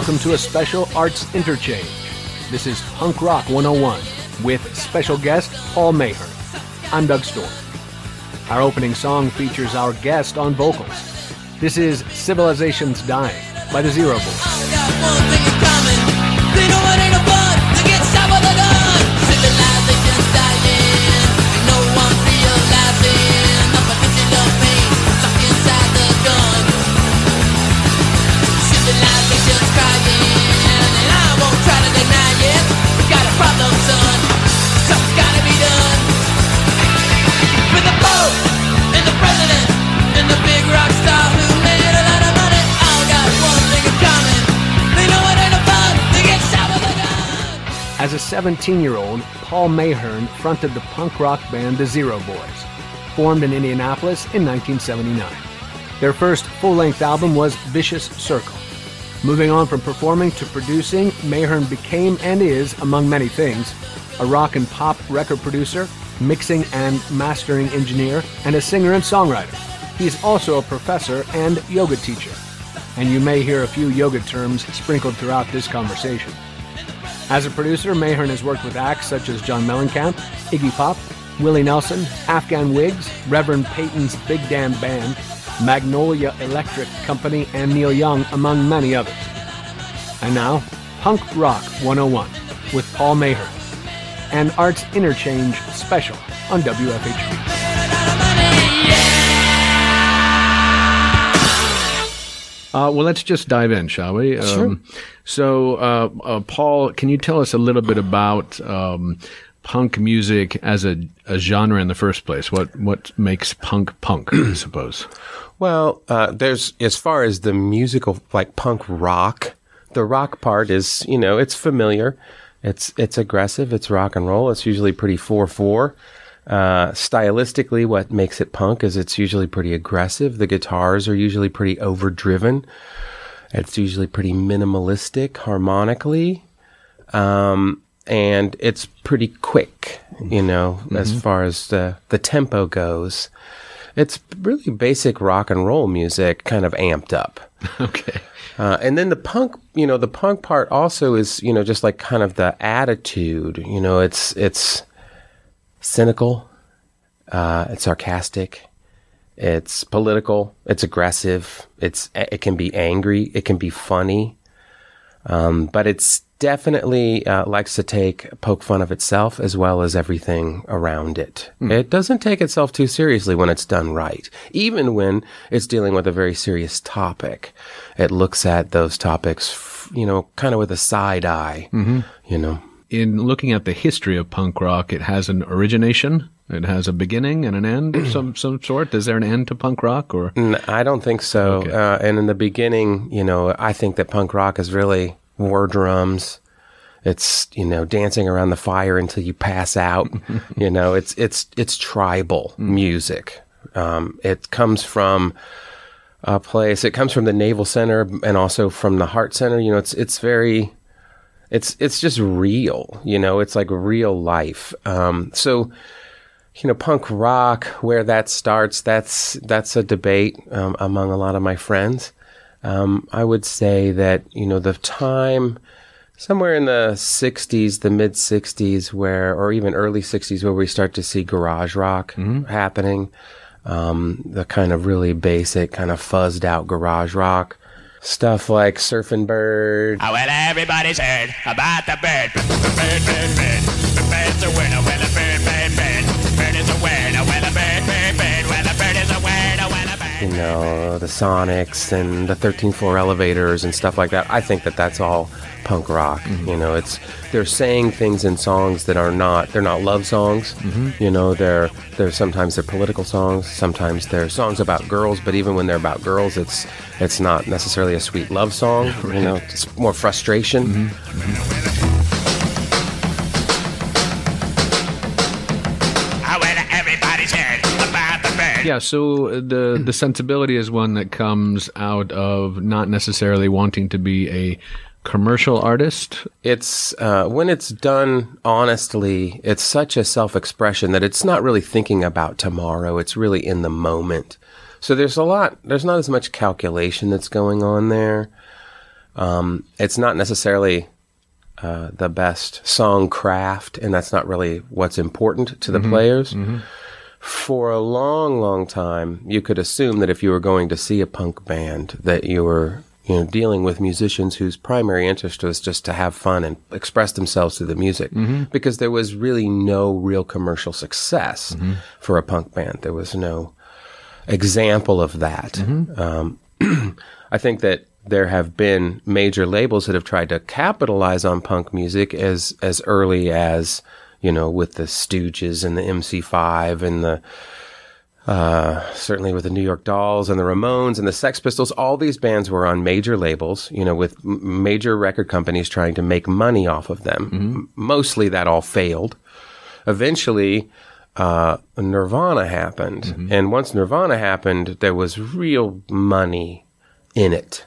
welcome to a special Arts Interchange. This is Punk Rock 101 with special guest Paul Mahern. I'm Doug Storm. Our opening song features our guest on vocals. This is Civilization's Dying by the Zero Boys. As a 17 year old, Paul Mahern fronted the punk rock band The Zero Boys, formed in Indianapolis in 1979. Their first full length album was Vicious Circle. Moving on from performing to producing, Mahern became and is, among many things, a rock and pop record producer, mixing and mastering engineer, and a singer and songwriter. He's also a professor and yoga teacher. And you may hear a few yoga terms sprinkled throughout this conversation. As a producer, Mahern has worked with acts such as John Mellencamp, Iggy Pop, Willie Nelson, Afghan Whigs, Reverend Peyton's Big Damn Band, Magnolia Electric Company, and Neil Young, among many others. And now, Punk Rock 101 with Paul Mahern, an Arts Interchange special on WFHB. Uh, well, let's just dive in, shall we? Sure. Um, so, uh, uh, Paul, can you tell us a little bit about um, punk music as a, a, genre in the first place? What what makes punk punk? I suppose. Well, uh, there's as far as the musical, like punk rock. The rock part is, you know, it's familiar. It's it's aggressive. It's rock and roll. It's usually pretty four four. Uh, stylistically, what makes it punk is it's usually pretty aggressive. The guitars are usually pretty overdriven. It's usually pretty minimalistic harmonically. Um, and it's pretty quick, you know, mm-hmm. as far as the, the tempo goes. It's really basic rock and roll music, kind of amped up. Okay. Uh, and then the punk, you know, the punk part also is, you know, just like kind of the attitude. You know, it's it's cynical, uh, it's sarcastic, it's political, it's aggressive, it's it can be angry, it can be funny, um, but it's definitely uh, likes to take poke fun of itself as well as everything around it. Mm. It doesn't take itself too seriously when it's done right, even when it's dealing with a very serious topic. It looks at those topics, you know, kind of with a side eye, mm-hmm. you know in looking at the history of punk rock, it has an origination. It has a beginning and an end of some some sort. Is there an end to punk rock, or I don't think so. Okay. Uh, and in the beginning, you know, I think that punk rock is really war drums. It's you know dancing around the fire until you pass out. you know, it's it's it's tribal mm. music. Um, it comes from a place. It comes from the Navel Center and also from the Heart Center. You know, it's it's very it's it's just real, you know. It's like real life. Um, so, you know, punk rock, where that starts, that's that's a debate um, among a lot of my friends. Um, I would say that you know the time somewhere in the 60s, the mid 60s, where, or even early 60s, where we start to see garage rock mm-hmm. happening. Um, the kind of really basic, kind of fuzzed out garage rock stuff like Surfing Bird. Oh, well, everybody's heard about the bird. Bird, bird, bird. The bird's a winner. Bird, bird. You know, the Sonics and the 13th floor elevators and stuff like that. I think that that's all punk rock. Mm-hmm. You know, it's they're saying things in songs that are not they're not love songs. Mm-hmm. You know, they're they're sometimes they're political songs, sometimes they're songs about girls. But even when they're about girls, it's it's not necessarily a sweet love song. right. You know, it's more frustration. Mm-hmm. Yeah, so the the sensibility is one that comes out of not necessarily wanting to be a commercial artist? It's uh, when it's done honestly, it's such a self expression that it's not really thinking about tomorrow. It's really in the moment. So there's a lot, there's not as much calculation that's going on there. Um, it's not necessarily uh, the best song craft, and that's not really what's important to the players. For a long, long time, you could assume that if you were going to see a punk band, that you were you know dealing with musicians whose primary interest was just to have fun and express themselves through the music, mm-hmm. because there was really no real commercial success mm-hmm. for a punk band. There was no example of that. Mm-hmm. Um, I think that there have been major labels that have tried to capitalize on punk music as as early as you know with the Stooges and the MC5 and the uh, certainly with the New York Dolls and the Ramones and the Sex Pistols. All these bands were on major labels, you know, with m- major record companies trying to make money off of them. M- Mostly that all failed. Eventually, uh, Nirvana happened, and once Nirvana happened, there was real money in it.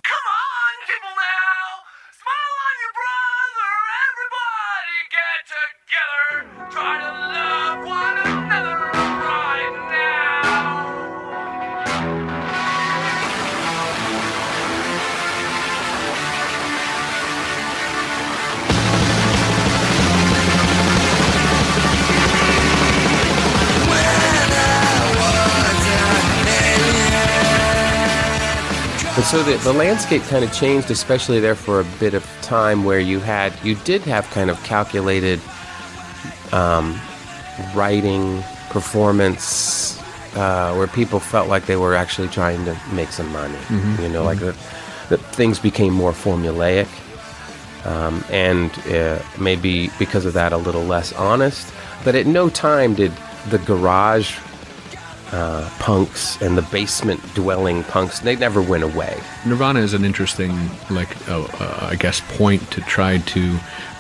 And so the, the landscape kind of changed, especially there for a bit of time where you had, you did have kind of calculated um, writing, performance, uh, where people felt like they were actually trying to make some money. You know, like that, that things became more formulaic. Um, and uh, maybe because of that, a little less honest. But at no time did the garage uh, punks and the basement dwelling punks, they never went away. Nirvana is an interesting, like, uh, uh, I guess, point to try to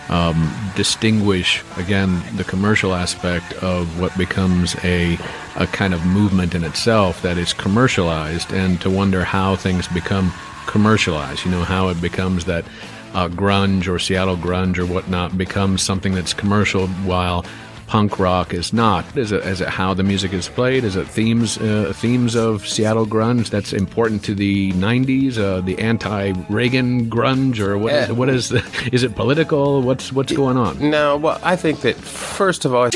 um, distinguish again the commercial aspect of what becomes a a kind of movement in itself that is commercialized, and to wonder how things become commercialized. You know, how it becomes that uh, grunge or Seattle grunge or whatnot becomes something that's commercial, while punk rock is not. Is it, is it how the music is played? Is it themes uh, themes of Seattle grunge that's important to the '90s? Uh, the anti-Reagan grunge, or what? Is, what is the? Is it political? What's what's going on? No, well, I think that first of all, I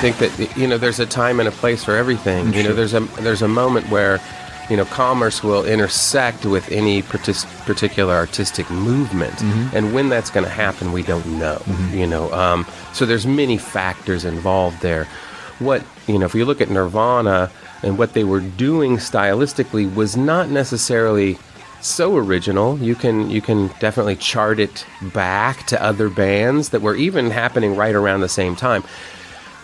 think that you know there's a time and a place for everything. You know, there's a there's a moment where you know commerce will intersect with any partic- particular artistic movement, and when that's going to happen, we don't know. You know, um, so there's many factors involved there. What you know, if you look at Nirvana and what they were doing stylistically was not necessarily so original. You can you can definitely chart it back to other bands that were even happening right around the same time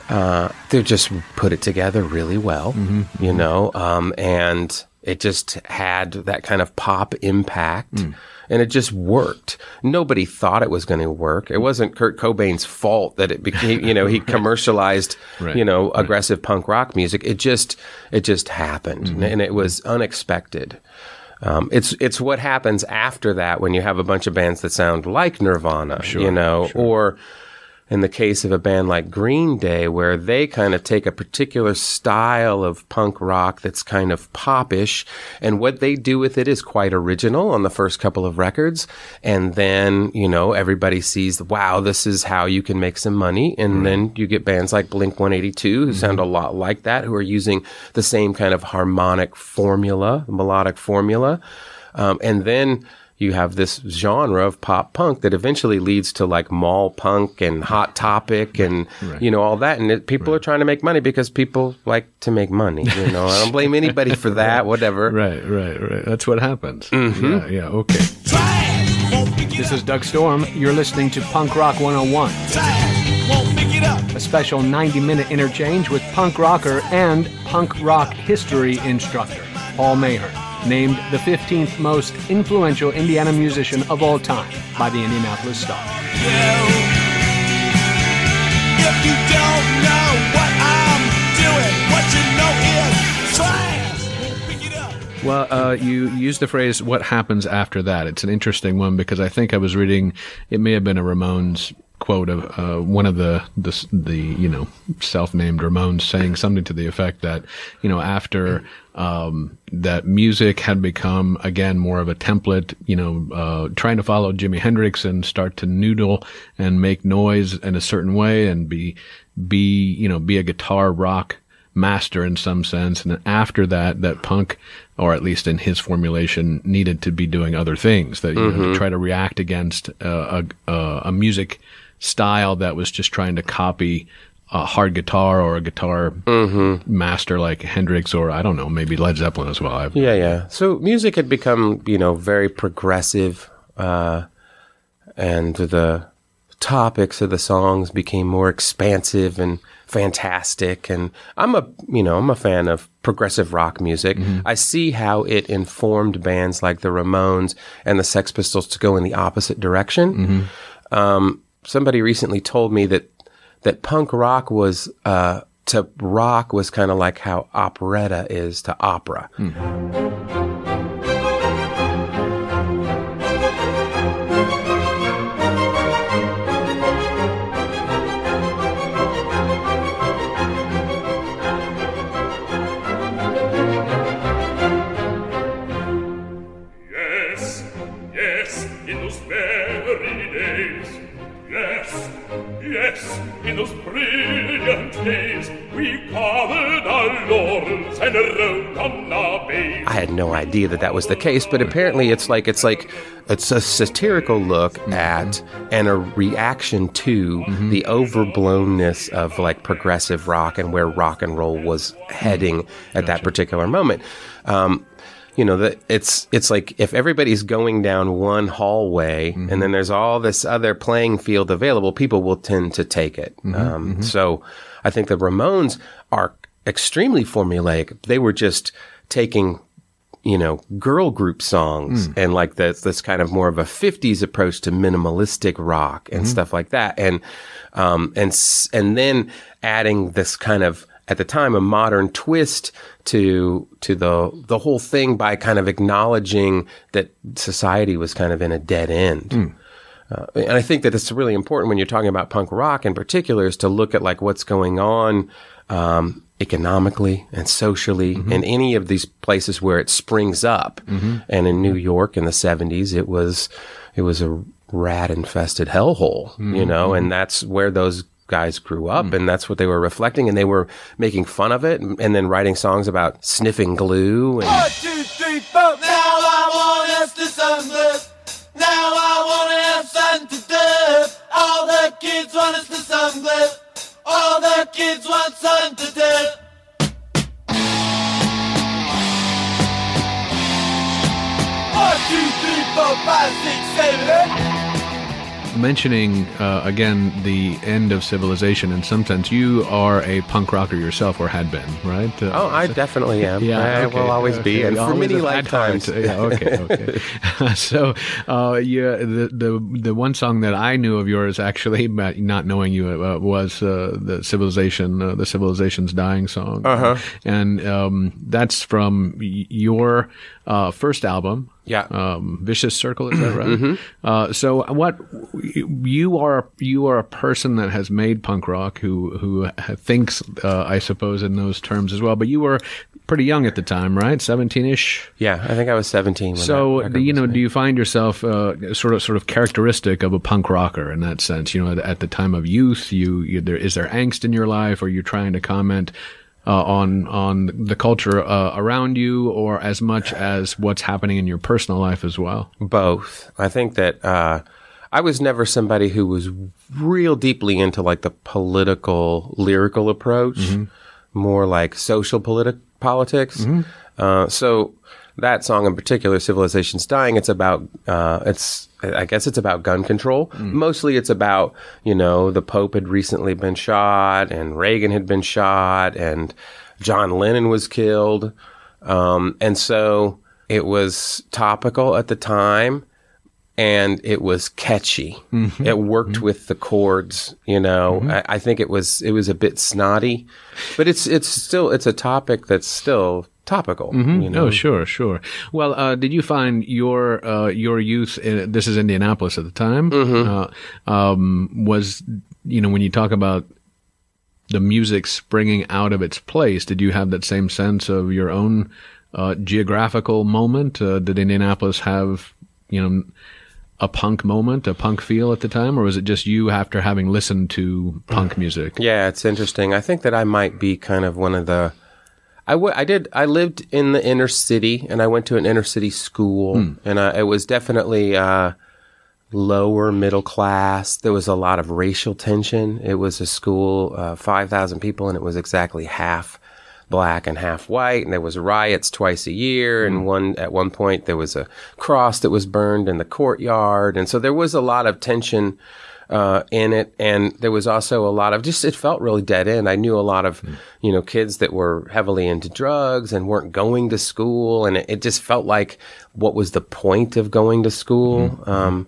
uh, they just put it together really well, you know, um, and it just had that kind of pop impact. And it just worked. Nobody thought it was going to work. It wasn't Kurt Cobain's fault that it became, you know, he commercialized, Right. you know, aggressive punk rock music. It just, it just happened, and it was unexpected. Um, it's it's what happens after that when you have a bunch of bands that sound like Nirvana, you know, or in the case of a band like Green Day, where they kind of take a particular style of punk rock that's kind of popish, and what they do with it is quite original on the first couple of records. And then, you know, everybody sees, wow, this is how you can make some money. And then you get bands like Blink 182 who sound a lot like that, who are using the same kind of harmonic formula, melodic formula. Um, and then you have this genre of pop punk that eventually leads to like mall punk and hot topic and you know all that and it, people are trying to make money because people like to make money you know i don't blame anybody for that whatever Right, right, right. That's what happens. Mm-hmm. Yeah, yeah. Okay. This is Doug Storm. You're listening to Punk Rock 101, a special 90 minute interchange with punk rocker and punk rock history instructor, Paul Mahern, named the 15th most influential Indiana musician of all time by the Indianapolis Star. If you don't know what I'm doing, what you know is trash. Won't pick it up. Well, uh, you used the phrase "what happens after that." It's an interesting one because I think I was reading. It may have been a Ramones quote of uh, one of the, the the you know self-named Ramones saying something to the effect that you know after um, that music had become again more of a template, you know, uh, trying to follow Jimi Hendrix and start to noodle and make noise in a certain way and be be you know be a guitar rock master in some sense. And then after that, that punk, or at least in his formulation, needed to be doing other things that you know, to try to react against uh, a, a, a music style that was just trying to copy a hard guitar or a guitar master like Hendrix or I don't know, maybe Led Zeppelin as well. I've, Yeah, yeah. So music had become, you know, very progressive, uh, and the topics of the songs became more expansive and fantastic. And I'm a, you know, I'm a fan of progressive rock music. I see how it informed bands like the Ramones and the Sex Pistols to go in the opposite direction. Um, somebody recently told me that that punk rock was uh, to rock was kind of like how operetta is to opera. Yes, no idea that that was the case, but apparently it's like it's like it's a satirical look mm-hmm. at and a reaction to mm-hmm. the overblownness of like progressive rock and where rock and roll was mm-hmm. heading at that particular moment. Um, you know that it's it's like if everybody's going down one hallway and then there's all this other playing field available, people will tend to take it. Um, So I think the Ramones are extremely formulaic. They were just taking you know, girl group songs and like this, this kind of more of a 50s approach to minimalistic rock and stuff like that. And, um, and, and then adding this kind of, at the time, a modern twist to, to the, the whole thing by kind of acknowledging that society was kind of in a dead end. Uh, and I think that it's really important when you're talking about punk rock in particular is to look at like what's going on um, economically and socially mm-hmm. in any of these places where it springs up. Mm-hmm. And in New York in the 70s, it was it was a rat infested hellhole, you mm-hmm. know, and that's where those guys grew up mm. and that's what they were reflecting and they were making fun of it and, and then writing songs about sniffing glue and One, two, three, four. Now I want us to sunlift. Now I want to have sun to dip. All the kids want us to sunlift. All the kids want sun to dip. One, two, three, four, five, six, seven, eight. Mentioning uh, again the end of civilization in some sense you are a punk rocker yourself or had been right Uh, Oh, I definitely am. Yeah, I okay, will always be, okay. and for many have had time lifetimes. yeah, okay, okay. so, uh, yeah, the the the one song that I knew of yours, actually, not knowing you, uh, was uh, the civilization, uh, the civilization's dying song, uh-huh. and um, that's from your uh, first album. Yeah. um, vicious circle is that right? Uh, so what you are you are a person that has made punk rock who who thinks uh, I suppose in those terms as well. But you were pretty young at the time, right? Seventeen ish. Yeah, I think I was 17 when So that record do you was know? made. Do you find yourself uh, sort of sort of characteristic of a punk rocker in that sense? You know, at, at the time of youth, you, you there is there angst in your life? Are you trying to comment? Uh, on on the culture uh, around you, or as much as what's happening in your personal life as well. both. I think that uh, I was never somebody who was real deeply into like the political lyrical approach, more like social politi- politics. Uh, so that song in particular, "Civilization's Dying," it's about uh, it's I guess it's about gun control. Mostly, it's about you know the Pope had recently been shot, and Reagan had been shot, and John Lennon was killed, um, and so it was topical at the time and it was catchy. It worked with the chords, you know. I, I think it was it was a bit snotty, but it's it's still it's a topic that's still topical. Mhm. You know? Oh, sure, sure. Well, uh, did you find your uh, your youth? In, this is Indianapolis at the time. Mhm. Uh, um, was you know when you talk about the music springing out of its place, did you have that same sense of your own uh, geographical moment? Uh, did Indianapolis have you know a punk moment, a punk feel at the time, or was it just you after having listened to punk music? Yeah, it's interesting. I think that I might be kind of one of the. I, w- I did. I lived in the inner city, and I went to an inner city school, Hmm. and uh, it was definitely uh, lower middle class. There was a lot of racial tension. It was a school, uh, five thousand people, and it was exactly half black and half white. And there was riots twice a year, and one at one point there was a cross that was burned in the courtyard, and so there was a lot of tension uh, in it, and there was also a lot of just it felt really dead end. I knew a lot of you know kids that were heavily into drugs and weren't going to school, and it, it just felt like what was the point of going to school? Um,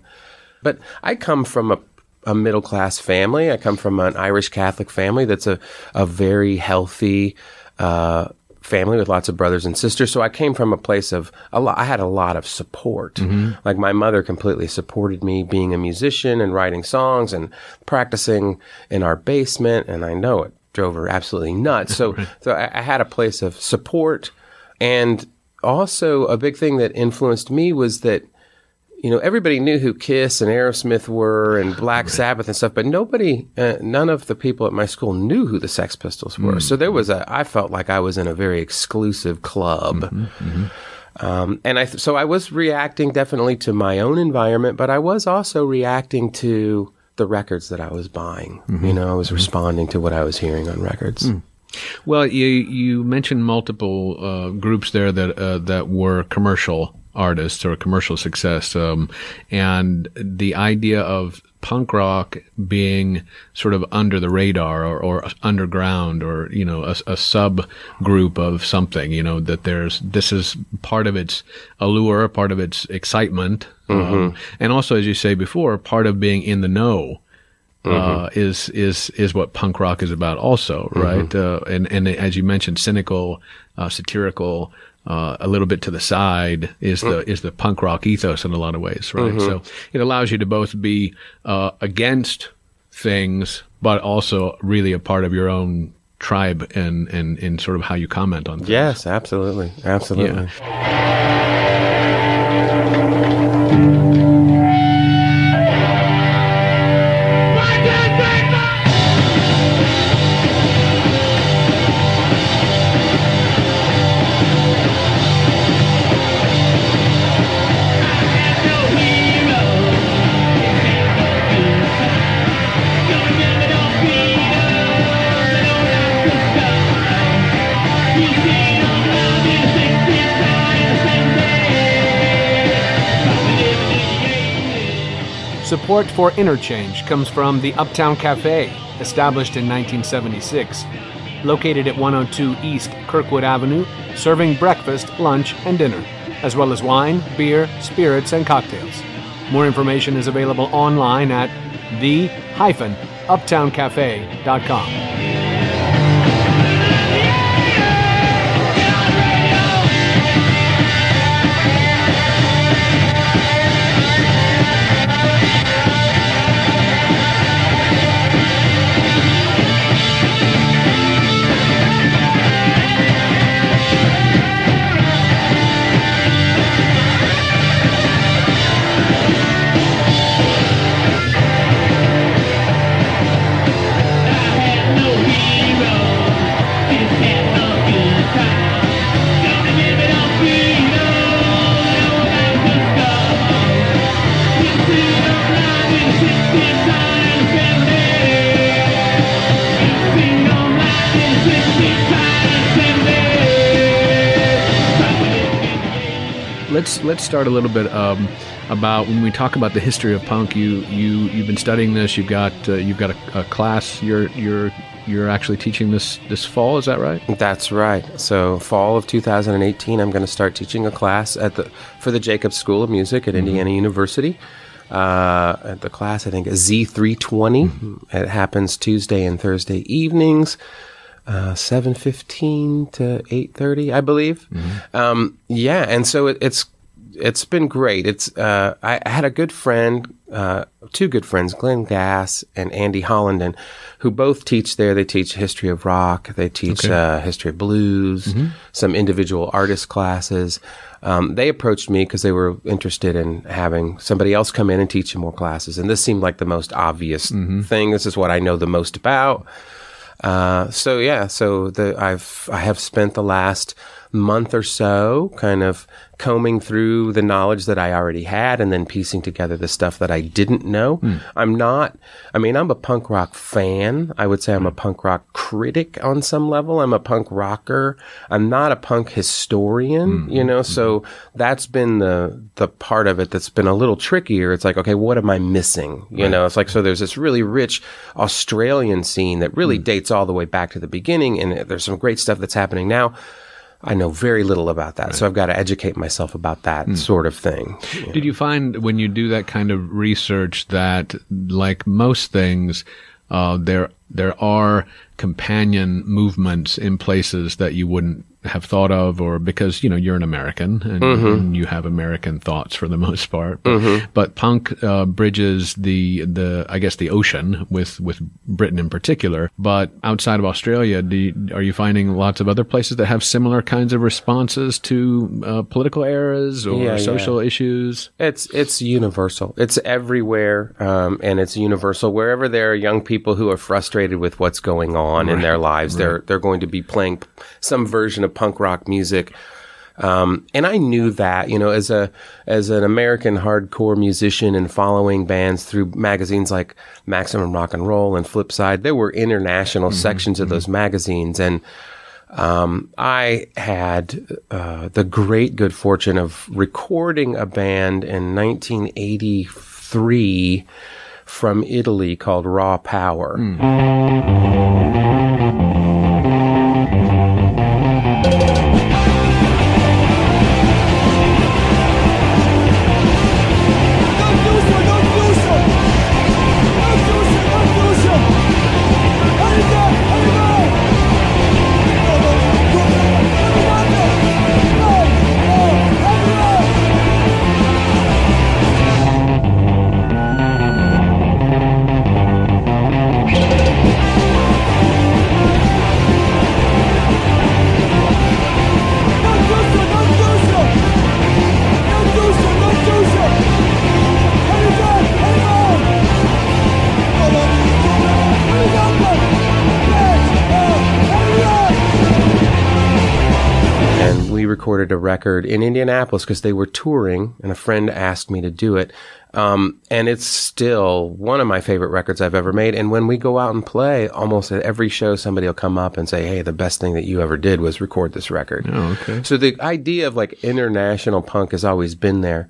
but I come from a a middle class family. I come from an Irish Catholic family that's a a very healthy. Uh, family with lots of brothers and sisters. So i came from a place of a lot i had a lot of support. Mm-hmm. Like my mother completely supported me being a musician and writing songs and practicing in our basement and i know it drove her absolutely nuts. So so I, I had a place of support. And also a big thing that influenced me was that you know, everybody knew who Kiss and Aerosmith were and Black Sabbath and stuff, but nobody, uh, none of the people at my school knew who the Sex Pistols were. So there was a, I felt like I was in a very exclusive club. Um, and I, th- so I was reacting definitely to my own environment, but I was also reacting to the records that I was buying. You know, I was responding to what I was hearing on records. Well, you you mentioned multiple uh, groups there that uh, that were commercial artists or commercial success, um, and the idea of punk rock being sort of under the radar or, or underground or you know a, a sub group of something you know that there's this is part of its allure part of its excitement um, and also as you say before part of being in the know uh, is is is what punk rock is about, also, right? Uh, and and as you mentioned, cynical, uh, satirical, uh, a little bit to the side is the is the punk rock ethos in a lot of ways, right? So it allows you to both be uh, against things, but also really a part of your own tribe and and and sort of how you comment on things. Yes, absolutely. Absolutely. Support for Interchange comes from the Uptown Cafe, established in 1976. Located at 102 East Kirkwood Avenue, serving breakfast, lunch, and dinner, as well as wine, beer, spirits, and cocktails. More information is available online at the-uptowncafe.com. let's let's start a little bit um, about when we talk about the history of punk. You you you've been studying this. You've got uh, you've got a, a class. You're you're you're actually teaching this this fall. Is that right? That's right. So, fall of 2018, I'm going to start teaching a class at the for the Jacobs School of Music at Indiana University. Uh, at the class, I think is Z320. It happens Tuesday and Thursday evenings. Uh, seven fifteen to eight thirty, I believe. Um, yeah, and so it, it's it's been great. It's uh, I I had a good friend, uh, two good friends, Glenn Gass and Andy Hollinden, who both teach there. They teach history of rock. They teach uh, history of blues, some individual artist classes. Um, they approached me because they were interested in having somebody else come in and teach more classes, and this seemed like the most obvious thing. This is what I know the most about. Uh, so yeah, so the I've I have spent the last month or so kind of combing through the knowledge that I already had and then piecing together the stuff that I didn't know. Hmm. I'm not I mean I'm a punk rock fan. I would say I'm a hmm. punk rock critic on some level. I'm a punk rocker. I'm not a punk historian, hmm. you know, so that's been the the part of it that's been a little trickier. It's like, okay, what am I missing? You know, it's like so there's this really rich Australian scene that really dates all the way back to the beginning and there's some great stuff that's happening now. I know very little about that, so I've got to educate myself about that sort of thing. Did you find when you do that kind of research that, like most things, uh, there there are companion movements in places that you wouldn't have thought of, or because you know you're an American and, and you have American thoughts for the most part. But, but punk uh, bridges the the I guess the ocean with with Britain in particular. But outside of Australia, do you, are you finding lots of other places that have similar kinds of responses to uh, political eras or Yeah, yeah. social issues? It's it's universal. It's everywhere, um, and it's universal. Wherever there are young people who are frustrated with what's going on in their lives, they're they're going to be playing some version of punk rock music. Um, and I knew that, you know, as a as an American hardcore musician and following bands through magazines like Maximum Rock and Roll and Flipside, there were international sections of those magazines, and um, I had uh, the great good fortune of recording a band in 1983 from Italy called Raw Power. and record in Indianapolis because they were touring, and a friend asked me to do it. Um, and it's still one of my favorite records I've ever made. And when we go out and play, almost at every show, somebody will come up and say, "Hey, the best thing that you ever did was record this record." Oh, okay. So the idea of like international punk has always been there.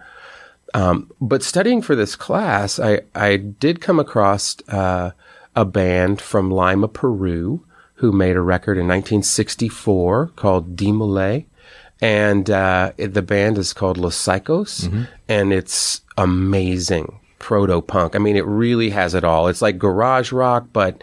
Um, but studying for this class, I, I did come across uh, a band from Lima, Peru, who made a record in 1964 called Demole. And uh, it- the band is called Los Saicos, and it's amazing proto punk. I mean, it really has it all. It's like garage rock, but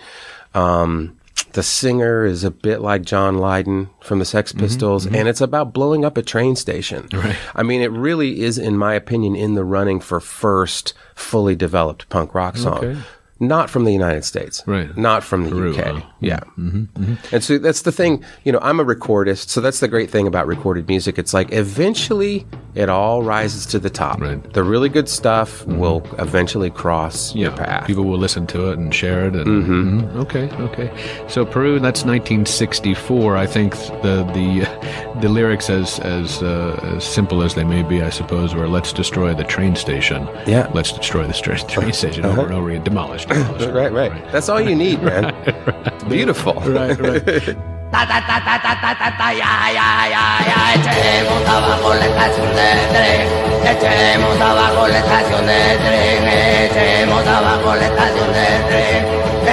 um, the singer is a bit like John Lydon from the Sex Pistols, and it's about blowing up a train station. Right. I mean, it really is, in my opinion, in the running for first fully developed punk rock song. Okay. Not from the United States, Right. Not from the Peru, UK, huh? yeah. Mm-hmm, mm-hmm, mm-hmm. And so that's the thing. You know, I'm a recordist, so that's the great thing about recorded music. It's like eventually it all rises to the top. Right. The really good stuff will eventually cross your path. People will listen to it and share it. And, Mhm. Okay, okay. So Peru, that's 1964. I think the the the lyrics, as as uh, as simple as they may be, I suppose, were "Let's destroy the train station." Yeah. Let's destroy the train station uh-huh. over and over again. Demolish. Right, right, That's all you need, man. It's beautiful. right, right. Ta ta ta ta ta ta ta ta ya ya ya ya echemos abajo la estación de tren echemos abajo la estación de tren echemos abajo la estación de tren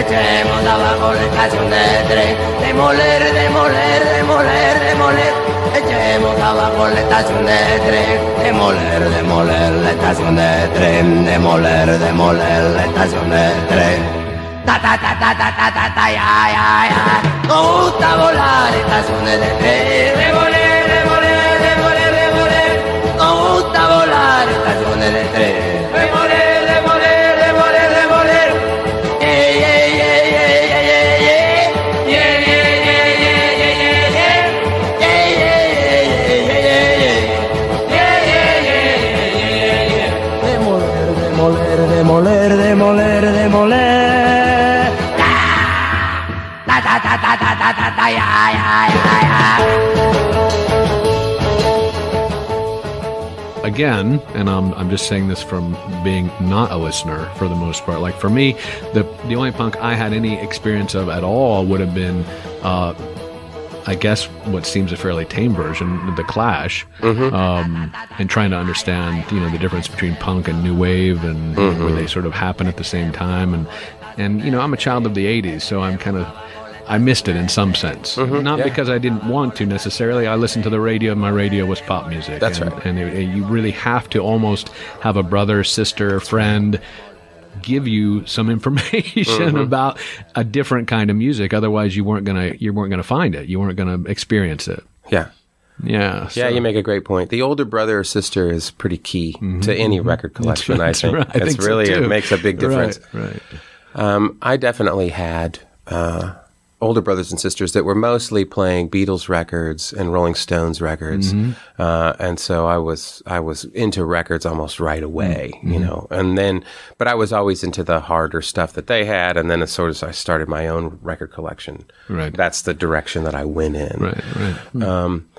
echemos abajo la estación de tren demoler demoler demoler demoler echemos abajo la estación de tren demoler demoler la estación de tren demoler demoler la estación de tren Ta ta ta ta ta ta ta ta ya ya ya. Nos gusta volar estaciones de tren. Revoler, revoler, revoler, revoler. Nos gusta volar estaciones de tren. Again, and I'm, I'm just saying this from being not a listener for the most part. Like for me, the the only punk I had any experience of at all would have been, uh, I guess, what seems a fairly tame version, the Clash, um, and trying to understand, you know, the difference between punk and new wave, and where they sort of happen at the same time, and and you know, I'm a child of the '80s, so I'm kind of I missed it in some sense. Not yeah. because I didn't want to necessarily. I listened to the radio. and My radio was pop music. That's and, right. And it, it- you really have to almost have a brother, sister, friend give you some information Mm-hmm. about a different kind of music. Otherwise, you weren't gonna you weren't gonna find it. You weren't gonna experience it. Yeah. Yeah. Yeah, you make a great point. The older brother or sister is pretty key to any record collection. I That's think right. I it's think really too. it makes a big difference. Right. right. Um, I definitely had uh, older brothers and sisters that were mostly playing Beatles records and Rolling Stones records, uh, and so I was I was into records almost right away, you know. And then, but I was always into the harder stuff that they had, and then as sort of I started my own record collection. Right. That's the direction that I went in. Right. Right. Um,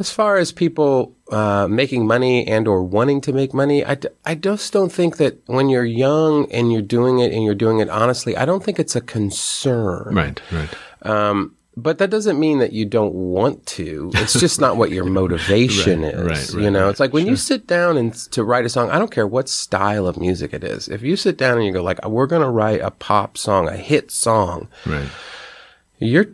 as far as people uh, making money and or wanting to make money, I, d- I just don't think that when you're young and you're doing it and you're doing it honestly, I don't think it's a concern. Right. Right. Um, but that doesn't mean that you don't want to. It's just not what your motivation Right, is. right, you know, right, it's like when you sit down and to write a song. I don't care what style of music it is. If you sit down and you go like, "We're going to write a pop song, a hit song," Right. you're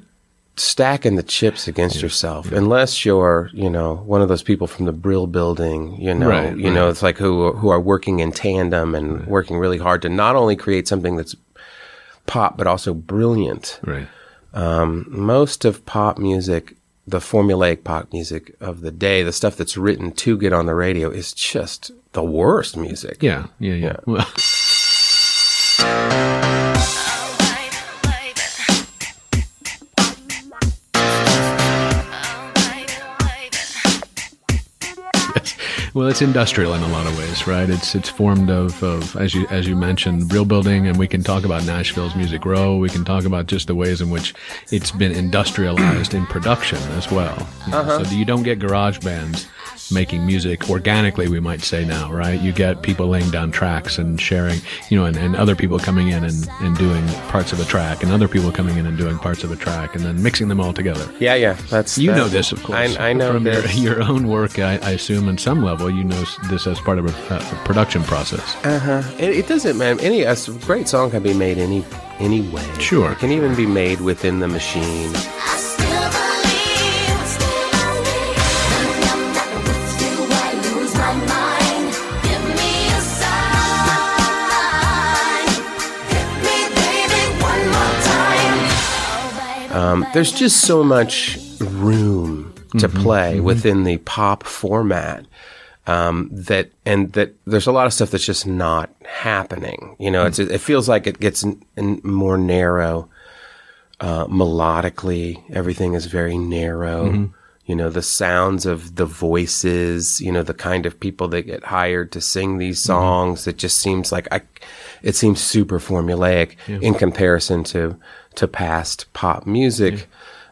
stacking the chips against yourself unless you're you know one of those people from the brill building you know Right, you know it's like who who are working in tandem and working really hard to not only create something that's pop but also brilliant Right. Um, most of pop music the formulaic pop music of the day the stuff that's written to get on the radio is just the worst music Yeah. Yeah. Yeah. Well, Well, it's industrial in a lot of ways, right? It's it's formed of, of as you as you mentioned, Brill Building, and we can talk about Nashville's Music Row. We can talk about just the ways in which it's been industrialized in production as well. You know, uh-huh. So you don't get garage bands making music organically, we might say now, right? You get people laying down tracks and sharing, you know, and, and other people coming in and, and doing parts of a track, and other people coming in and doing parts of a track, and then mixing them all together. yeah yeah that's You know this, of course. I, I know from this. Your, your own work. I, I assume, in some level, you know this as part of a, a production process. Uh-huh. It, it doesn't man. Any a great song can be made any any way. Sure. it can even be made within the machine. Um, there's just so much room to play within the pop format um, that, and that there's a lot of stuff that's just not happening. You know, it's it feels like it gets n- n- more narrow. Uh, melodically, everything is very narrow. You know, the sounds of the voices, you know, the kind of people that get hired to sing these songs, it just seems like I, it seems super formulaic in comparison to, to past pop music.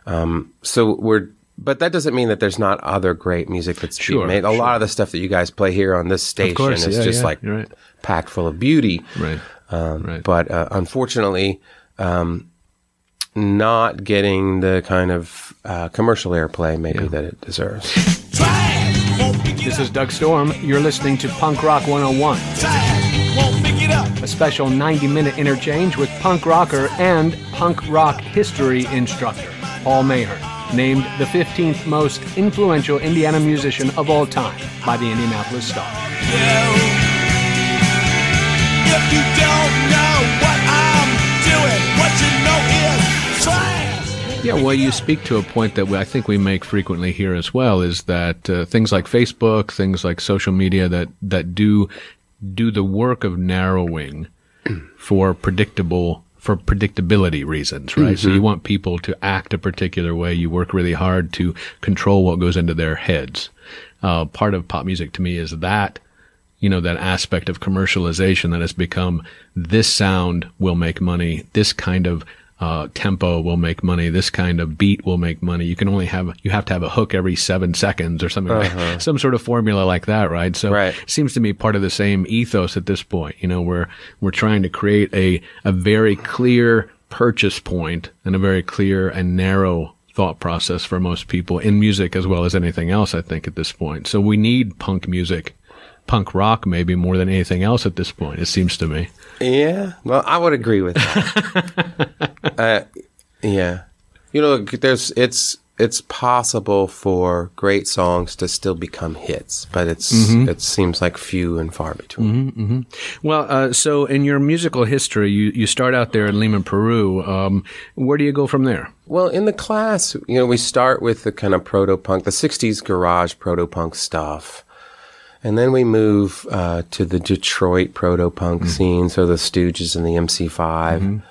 Um, so we're, but that doesn't mean that there's not other great music that's Sure, being made. A lot of the stuff that you guys play here on this station course, is yeah, just yeah, like right. packed full of beauty. Right. Um, Right. But uh, unfortunately, um, not getting the kind of uh, commercial airplay maybe that it deserves. This is Doug Storm. You're listening to Punk Rock 101, a special 90 minute interchange with punk rocker and punk rock history instructor, Paul Mahern, named the 15th most influential Indiana musician of all time by the Indianapolis Star. If you don't know what I'm doing, Yeah, well, you speak to a point that we, I think we make frequently here as well is that uh, things like Facebook, things like social media that that do do the work of narrowing for predictable for predictability reasons, right? So you want people to act a particular way. You work really hard to control what goes into their heads. Uh, part of pop music to me is that you know, that aspect of commercialization that has become this sound will make money, this kind of uh, tempo will make money, this kind of beat will make money. You can only have, you have to have a hook every seven seconds or something like some sort of formula like that, right? So Right. it seems to me part of the same ethos at this point. You know, we're, we're trying to create a, a very clear purchase point and a very clear and narrow thought process for most people in music as well as anything else, I think, at this point. So we need punk music, punk rock maybe more than anything else at this point, it seems to me. Yeah, well, I would agree with that. uh, yeah, you know, there's it's it's possible for great songs to still become hits, but it's it seems like few and far between. Well, uh, so in your musical history, you, you start out there in Lima, Peru. Um, where do you go from there? Well, in the class, you know, we start with the kind of proto punk, the '60s garage proto punk stuff. And then we move uh, to the Detroit proto punk scene, so the Stooges and the MC5.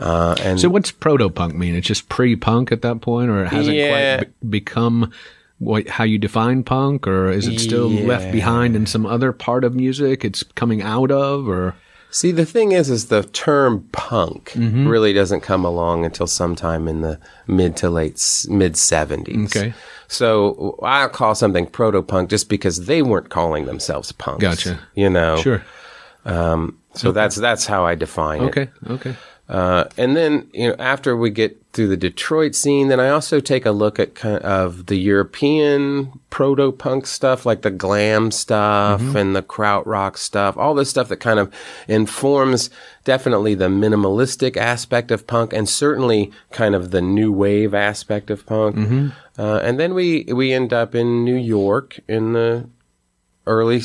Uh, and So what's proto punk mean? It's just pre punk at that point, or it hasn't Yeah. quite be- become what, how you define punk, or is it still left behind in some other part of music it's coming out of, or? See, the thing is, is the term punk mm-hmm. really doesn't come along until sometime in the mid to late mid seventies. Okay. So I'll call something proto punk just because they weren't calling themselves punks. Gotcha. You know. Sure. Um, so that's that's how I define it. Okay. Okay. Uh, and then you know after we get through the Detroit scene, then I also take a look at kind of the European proto punk stuff, like the glam stuff and the krautrock stuff, all this stuff that kind of informs definitely the minimalistic aspect of punk and certainly kind of the new wave aspect of punk. Uh, and then we we end up in New York in the early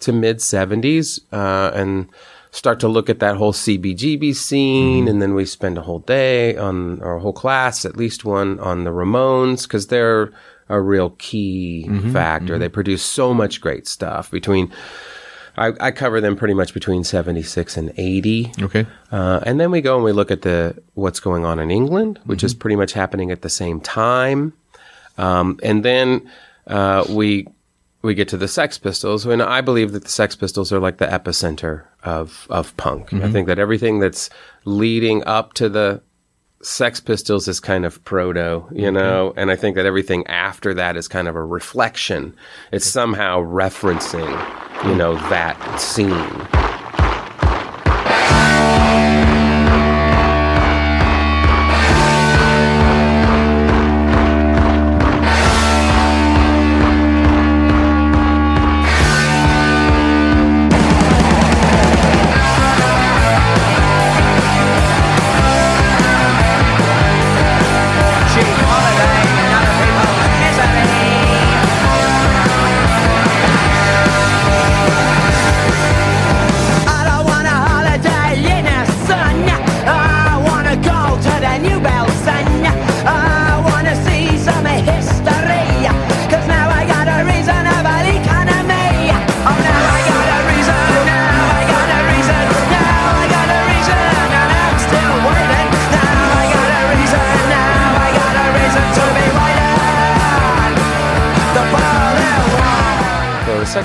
to mid 70s uh, and start to look at that whole CBGB scene. And then we spend a whole day on, or a whole class, at least one on the Ramones, because they're a real key factor. They produce so much great stuff between. I, I cover them pretty much between 76 and 80. Okay. Uh, and then we go and we look at the what's going on in England, which is pretty much happening at the same time. Um, and then uh, we we get to the Sex Pistols, and I believe that the Sex Pistols are like the epicenter of of punk. I mm-hmm. think that everything that's leading up to the Sex Pistols is kind of proto, you mm-hmm. know, and I think that everything after that is kind of a reflection. It's somehow referencing, you mm. know, that scene.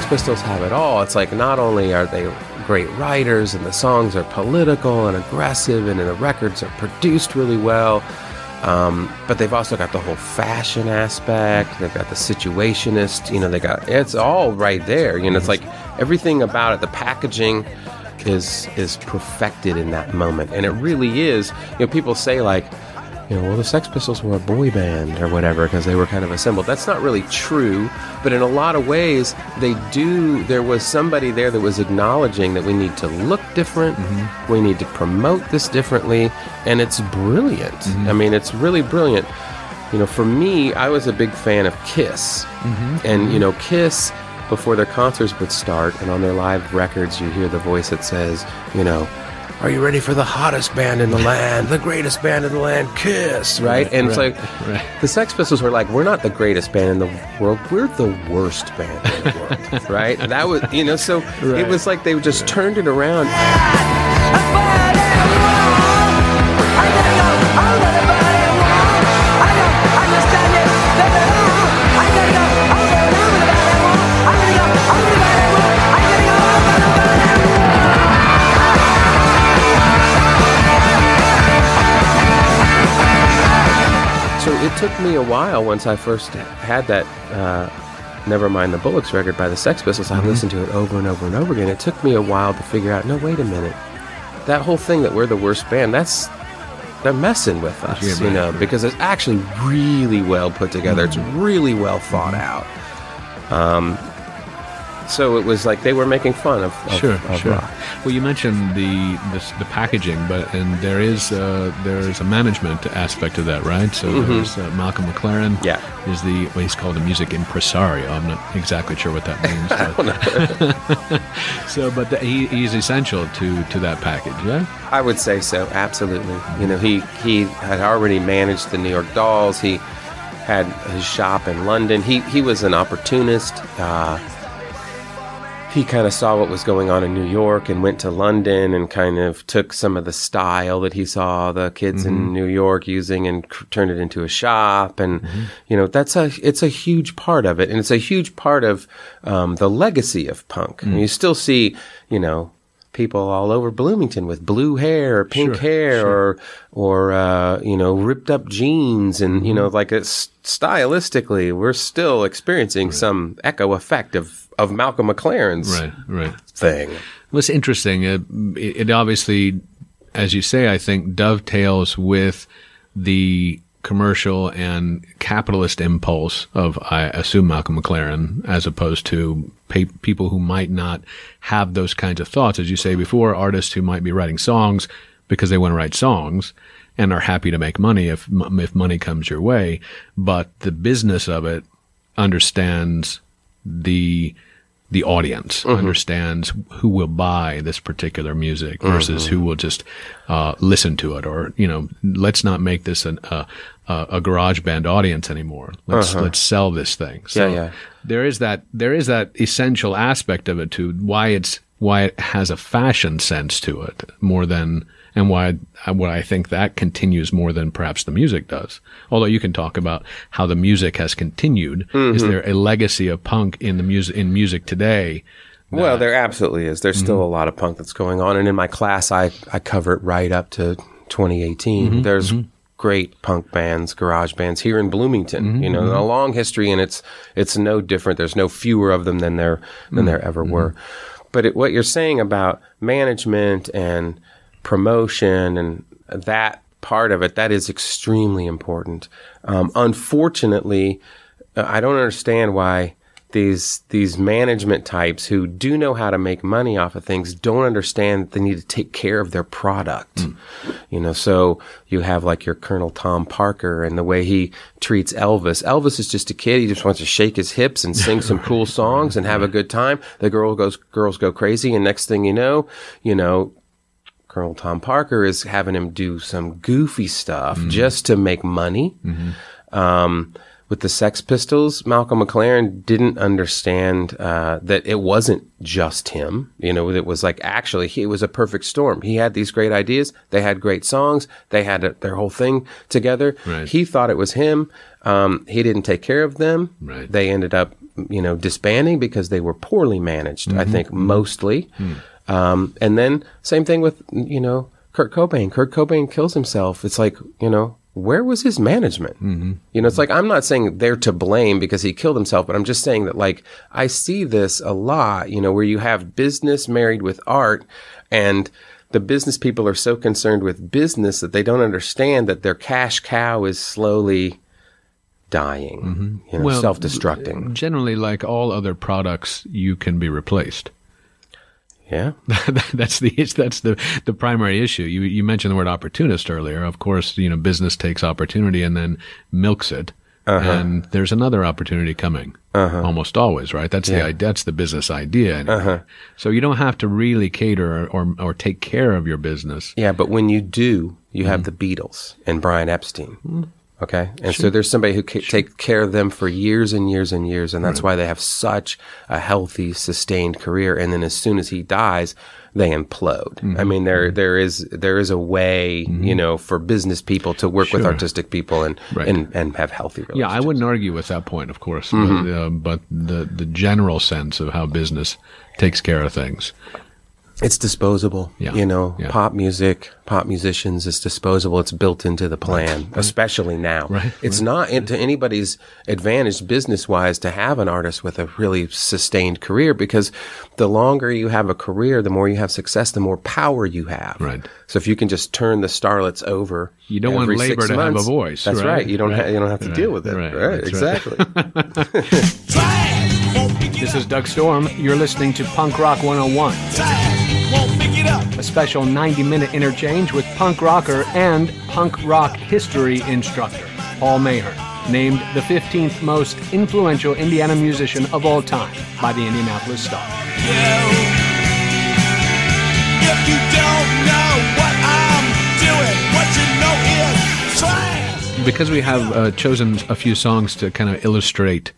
Pistols have it all. It's like not only are they great writers and the songs are political and aggressive and the records are produced really well, um, but they've also got the whole fashion aspect. They've got the situationist. You know, they got it's all right there. You know, it's like everything about it. The packaging is is perfected in that moment, and it really is. You know, people say like you know, well, the Sex Pistols were a boy band or whatever because they were kind of assembled. That's not really true, but in a lot of ways, they do. There was somebody there that was acknowledging that we need to look different, mm-hmm. we need to promote this differently, and it's brilliant. Mm-hmm. I mean, it's really brilliant. You know, for me, I was a big fan of Kiss, mm-hmm. and you know, Kiss before their concerts would start, and on their live records, you hear the voice that says, you know, Are you ready for the hottest band in the land, the greatest band in the land, Kiss? Right? and it's like right. the Sex Pistols were like, we're not the greatest band in the world, we're the worst band in the world, right? That was, you know, so it was like they just turned it around. It took me a while once I first had that. Uh, Never mind the Bollocks record by the Sex Pistols. I listened to it over and over and over again. It took me a while to figure out. No, wait a minute. That whole thing that we're the worst band. That's they're messing with us, Yeah, you know, because it's actually really well put together. It's really well thought out. Um, so it was like they were making fun of, of, Sure, of sure. rock. Well, you mentioned the, the the packaging, but and there is uh, there is a management aspect of that, right? So there's uh, Malcolm McLaren. Mm-hmm. Yeah. is the well, he's called a music impresario. I'm not exactly sure what that means. But so, but the, he, he's essential to to that package. Yeah. I would say so, absolutely. You know, he he had already managed the New York Dolls. He had his shop in London. He he was an opportunist. Uh, he kind of saw what was going on in New York and went to London and kind of took some of the style that he saw the kids in mm-hmm. New York using and c- turned it into a shop. And mm-hmm. you know, that's a it's a huge part of it, and it's a huge part of um, the legacy of punk. And you still see, you know, people all over Bloomington with blue hair, or pink Sure, hair, or or uh, you know ripped up jeans, and you know like it's stylistically, we're still experiencing some echo effect of of Malcolm McLaren's Right. Right. thing. Well, it's interesting. It, it obviously, as you say, I think dovetails with the commercial and capitalist impulse of, I assume, Malcolm McLaren, as opposed to pa- people who might not have those kinds of thoughts. As you say before, artists who might be writing songs because they want to write songs and are happy to make money if if money comes your way, but the business of it understands the the audience understands who will buy this particular music versus who will just uh, listen to it or you know let's not make this an, uh, a a garage band audience anymore. Let's let's sell this thing. So Yeah, yeah. there is that there is that essential aspect of it to why it's why it has a fashion sense to it more than and why uh, what I think that continues more than perhaps the music does. Although you can talk about how the music has continued. Is mm-hmm. there a legacy of punk in the music in music today? Well, there absolutely is. There's still mm-hmm. a lot of punk that's going on, and in my class, I I cover it right up to 2018. Mm-hmm. There's great punk bands, garage bands here in Bloomington. You know, a long history, and it's it's no different. There's no fewer of them than there than there ever were. But it, what you're saying about management and promotion and that part of it, that is extremely important. Um, unfortunately, uh, I don't understand why these these management types who do know how to make money off of things don't understand that they need to take care of their product. You know, so you have like your Colonel Tom Parker and the way he treats Elvis. Elvis is just a kid. He just wants to shake his hips and sing some cool songs and have a good time. The girl goes girls go crazy and next thing you know, you know, Colonel Tom Parker is having him do some goofy stuff just to make money. Um, with the Sex Pistols, Malcolm McLaren didn't understand uh, that it wasn't just him. You know, it was like actually he it was a perfect storm. He had these great ideas. They had great songs. They had a, their whole thing together. Right. He thought it was him. Um, he didn't take care of them. Right. They ended up, you know, disbanding because they were poorly managed. I think mostly. Um, and then same thing with you know Kurt Cobain. Kurt Cobain kills himself. It's like you know where was his management? Mm-hmm. You know, it's like I'm not saying they're to blame because he killed himself, but I'm just saying that like I see this a lot. You know, where you have business married with art, and the business people are so concerned with business that they don't understand that their cash cow is slowly dying, you know, Well, self-destructing. Generally, like all other products, you can be replaced. Yeah. that's the that's the the primary issue. You you mentioned the word opportunist earlier. Of course, you know business takes opportunity and then milks it uh-huh. and there's another opportunity coming. Uh-huh. Almost always, right? That's the Yeah. i- that's the business idea. anyway. Uh-huh. So you don't have to really cater or, or or take care of your business. Yeah, but when you do, you have Mm-hmm. the Beatles and Brian Epstein. Hmm. Okay, and so there's somebody who ca- take care of them for years and years and years, and that's why they have such a healthy, sustained career. And then as soon as he dies, they implode. Mm-hmm. I mean, there there is there is a way, you know, for business people to work with artistic people and Right. and and have healthy relationships. Yeah, I wouldn't argue with that point, of course, Mm-hmm. but, uh, but the the general sense of how business takes care of things. It's disposable. Yeah. You know, Yeah. pop music, pop musicians, it's disposable. It's built into the plan, especially now. Right, It's not into anybody's advantage business wise to have an artist with a really sustained career because the longer you have a career, the more you have success, the more power you have. Right. So if you can just turn the starlets over, You don't want labor to have a voice, That's right? right. You don't Right. ha- you don't have to Right. deal with it. Right. Right. Right. Exactly. This is Doug Storm. You're listening to Punk Rock 101, Try won't pick it up. a special 90 minute interchange with punk rocker and punk rock history instructor, Paul Mahern, named the 15th most influential Indiana musician of all time by the Indianapolis Star. If you don't know what I'm doing, what you know is try. because we have uh, chosen a few songs to kind of illustrate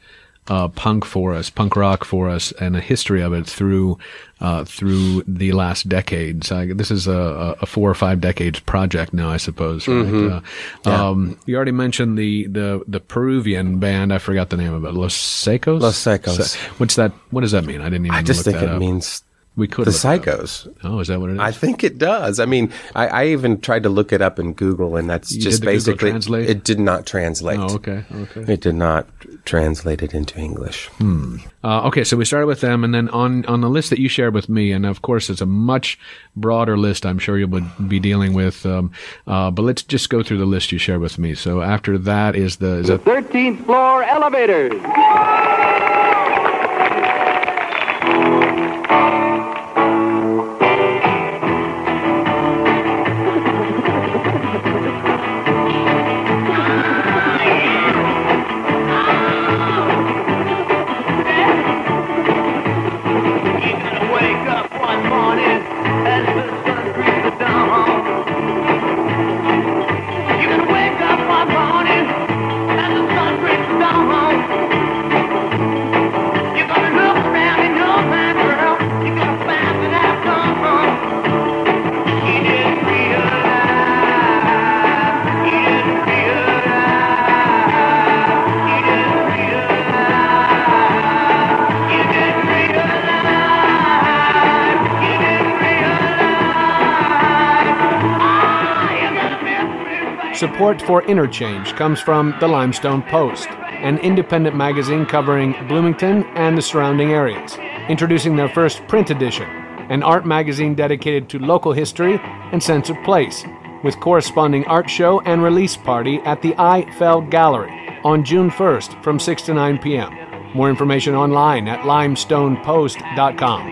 uh, punk for us, punk rock for us, and a history of it through uh, through the last decades. I, this is a, a four or five decades project now, I suppose. Right? Uh, um, you already mentioned the, the the Peruvian band. I forgot the name of it. Los Saicos. Los Saicos. Se- what's that? What does that mean? I didn't even. I just think that it up. means we could the look it up. psychos. Oh, is that what it is? I think it does. I mean, I, I even tried to look it up in Google, and that's You just did basically Translate? it did not translate. oh, okay, okay. It did not translate it into English. Uh, okay, so we started with them, and then on on the list that you shared with me, and of course it's a much broader list. I'm sure you would be dealing with, um, uh, but let's just go through the list you shared with me. So after that is the is that 13th floor elevators. Support for Interchange comes from the Limestone Post, an independent magazine covering Bloomington and the surrounding areas, introducing their first print edition, an art magazine dedicated to local history and sense of place, with corresponding art show and release party at the I Fell Gallery on June 1st from 6 to 9 p.m. More information online at limestonepost.com.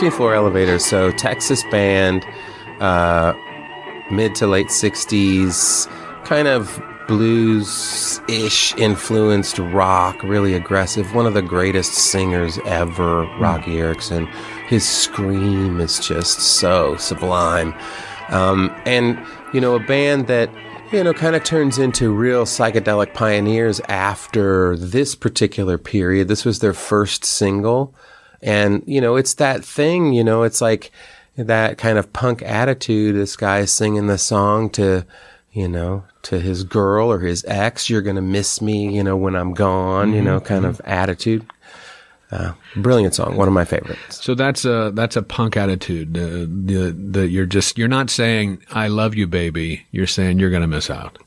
13th floor elevators. So Texas band, uh, mid to late 60s, kind of blues ish influenced rock, really aggressive. One of the greatest singers ever, Roky Erickson. His scream is just so sublime. Um, and, you know, a band that, you know, kind of turns into real psychedelic pioneers after this particular period. This was their first single. And, you know, it's that thing, you know, it's like that kind of punk attitude. This guy singing the song to, you know, to his girl or his ex, you're going to miss me, you know, when I'm gone, you know, kind of attitude. Uh, brilliant song, one of my favorites. So that's a that's a punk attitude. Uh, the the you're just you're not saying I love you, baby. You're saying you're going to miss out.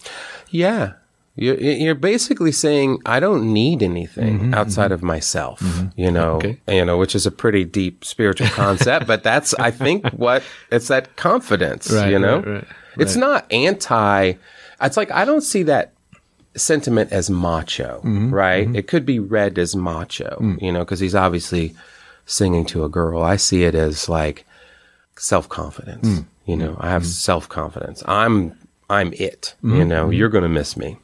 Yeah. You're, you're basically saying I don't need anything outside of myself, you know, Okay. you know, which is a pretty deep spiritual concept, but that's, I think what it's that confidence, Right, you know, right, right, it's not anti, it's like, I don't see that sentiment as macho, Mm-hmm, right? It could be read as macho, Mm. you know, because he's obviously singing to a girl. I see it as like self confidence. Mm. You know, I have self confidence. I'm I'm it. Mm-hmm, You know, you're going to miss me.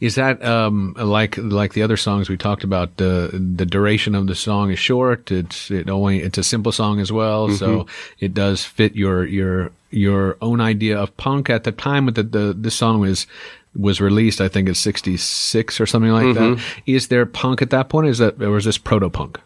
Is that um, like like the other songs we talked about? The the duration of the song is short. It's it only it's a simple song as well, so it does fit your your your own idea of punk at the time that the this song was was released. I think it's sixty six or something like that. Is there punk at that point? Is that or is this proto punk?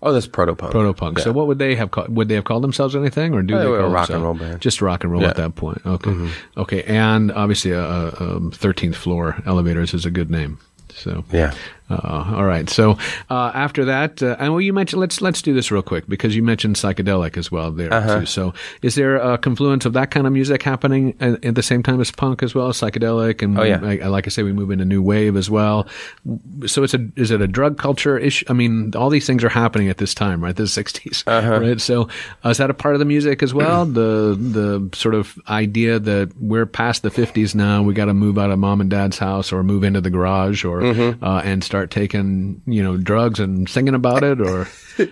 Oh, that's proto punk. Proto punk. So what would they have called? Would they have called themselves anything, or do Oh, they they were call a rock and roll band. Just rock and roll Yeah. at that point. Okay, okay, and obviously, uh, um, thirteenth floor elevators is a good name. So Yeah. Uh, all right. So uh, after that, uh, and well, you mentioned let's let's do this real quick because you mentioned psychedelic as well there Uh-huh. too. So is there a confluence of that kind of music happening at, at the same time as punk as well, psychedelic, and Oh, yeah. like, like I say, we move into new wave as well. So it's a is it a drug culture issue? I mean, all these things are happening at this time, right? The '60s, Uh-huh. right? So uh, is that a part of the music as well? the the sort of idea that we're past the '50s now, we got to move out of mom and dad's house or move into the garage or Mm-hmm. uh, and start taking you know drugs and singing about it or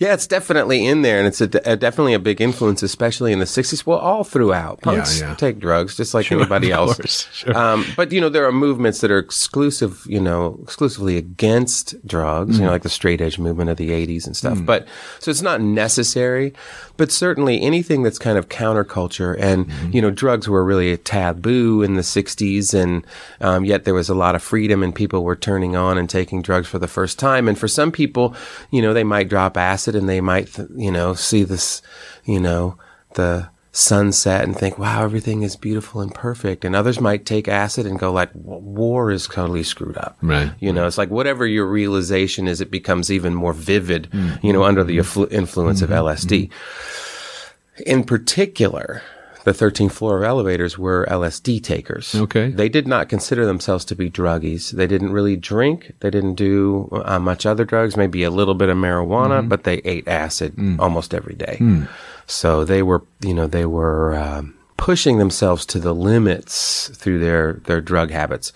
Yeah, it's definitely in there, and it's a, a- definitely a big influence, especially in the '60s. Well, all throughout, punks yeah. take drugs just like anybody else. course, sure. Um, but you know, there are movements that are exclusive, you know, exclusively against drugs. Mm. You know, like the straight edge movement of the '80s and stuff. But so it's not necessary, but certainly anything that's kind of counterculture, and Mm-hmm. you know, drugs were really a taboo in the '60s, and um, yet there was a lot of freedom, and people were turning on and taking drugs for the first time. And for some people, you know, they might drop acid and they might, th- you know, see this, you know, the sunset and think, wow, everything is beautiful and perfect. And others might take acid and go like, war is totally screwed up. Right. You know, it's like whatever your realization is, it becomes even more vivid, mm-hmm. you know, under the influ- influence of mm-hmm. LSD. Mm-hmm. In particular, the 13th floor of elevators were LSD takers. Okay. They did not consider themselves to be druggies. They didn't really drink. They didn't do uh, much other drugs, maybe a little bit of marijuana, but they ate acid mm. almost every day. Mm. So they were, you know, they were um, pushing themselves to the limits through their, their drug habits.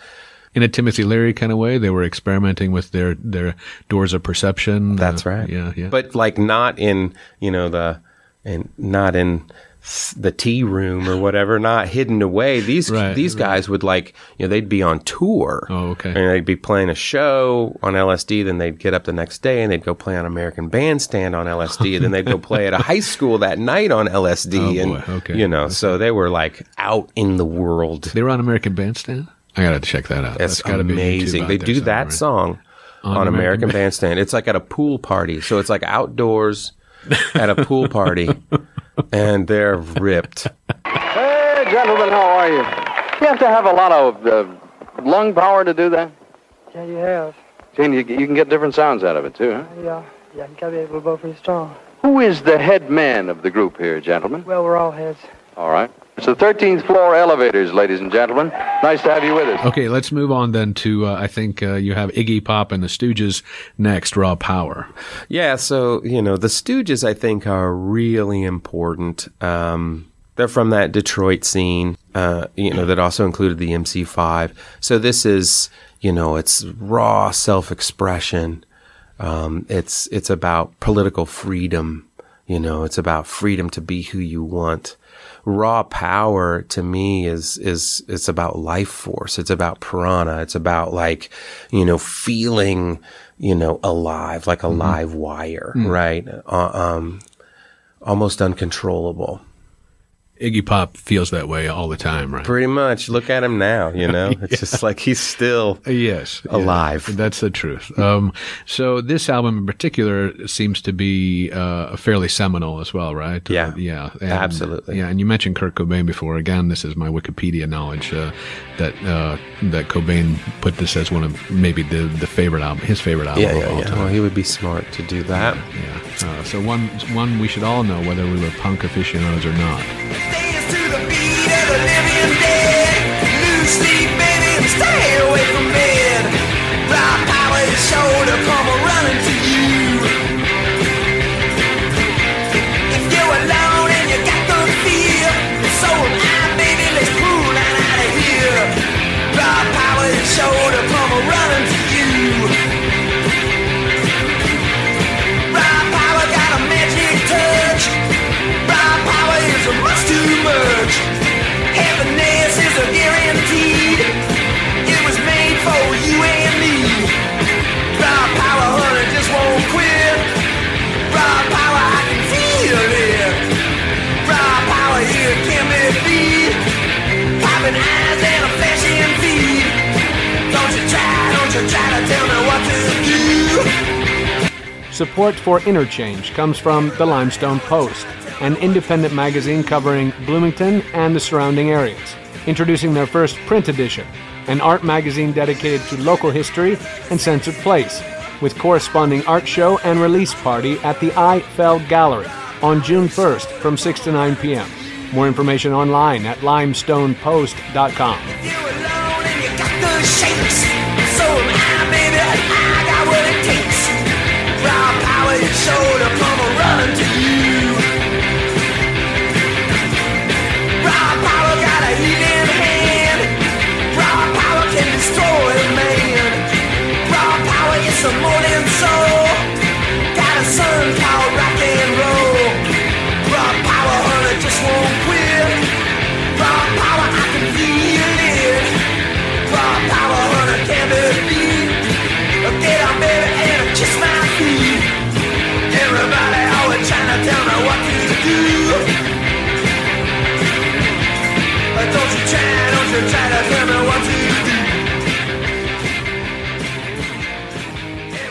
in a Timothy Leary kind of way, they were experimenting with their their doors of perception. That's Uh, right. Yeah, yeah. But like not in, you know, the, and not in the tea room or whatever, not hidden away. These, Right, these guys would like, you know, they'd be on tour. Oh, okay. And they'd be playing a show on LSD. Then they'd get up the next day and they'd go play on American Bandstand on LSD. and then they'd go play at a high school that night on LSD. Oh, and, boy. Okay. you know, so they were like out in the world. they were on American Bandstand. I gotta check that out. It's That's gotta be amazing. out They do somewhere, that right? song on, American American, Bandstand. It's like at a pool party. So it's like outdoors at a pool party, and they're ripped. Hey, gentlemen, how are you? You have to have a lot of uh, lung power to do that? Yeah, you have. Gene, you, you can get different sounds out of it, too, huh? Yeah, yeah, you gotta be able to blow pretty strong. Who is the head man of the group here, gentlemen? Well, we're all heads. All right. It's the 13th floor elevators, ladies and gentlemen. Nice to have you with us. Okay, let's move on then to uh, I think uh, you have Iggy Pop and the Stooges next. Raw Power. Yeah, so you know the Stooges, I think, are really important. Um, they're from that Detroit scene, uh, you know, that also included the MC5. So this is, you know, it's raw self-expression. Um, it's it's about political freedom. You know, it's about freedom to be who you want. Raw power to me is is it's about life force. It's about prana. It's about like, you know, feeling, you know, alive, like a live wire, right? Uh, um, almost uncontrollable. Iggy Pop feels that way all the time, right? Pretty much. Look at him now. You know, it's just like he's still Yes, yeah. alive. That's the truth. Um, so this album in particular seems to be uh, fairly seminal as well, right? Yeah. Uh, yeah, and- Absolutely. Yeah, and you mentioned Kurt Cobain before. Again, this is my Wikipedia knowledge uh, that uh, that Cobain put this as one of maybe the the favorite album, his favorite album Yeah, of yeah, all yeah. time. Well, he would be smart to do that. Yeah. Uh, so one one we should all know whether we were punk aficionados or not. Dance to the beat of the living dead. Lose sleep, baby, and stay away from bed. Power sure Support for Interchange comes from the Limestone Post, an independent magazine covering Bloomington and the surrounding areas, introducing their first print edition, an art magazine dedicated to local history and sense of place, with corresponding art show and release party at the I Feld Gallery on June 1st from 6 to 9 p.m. More information online at limestonepost.com.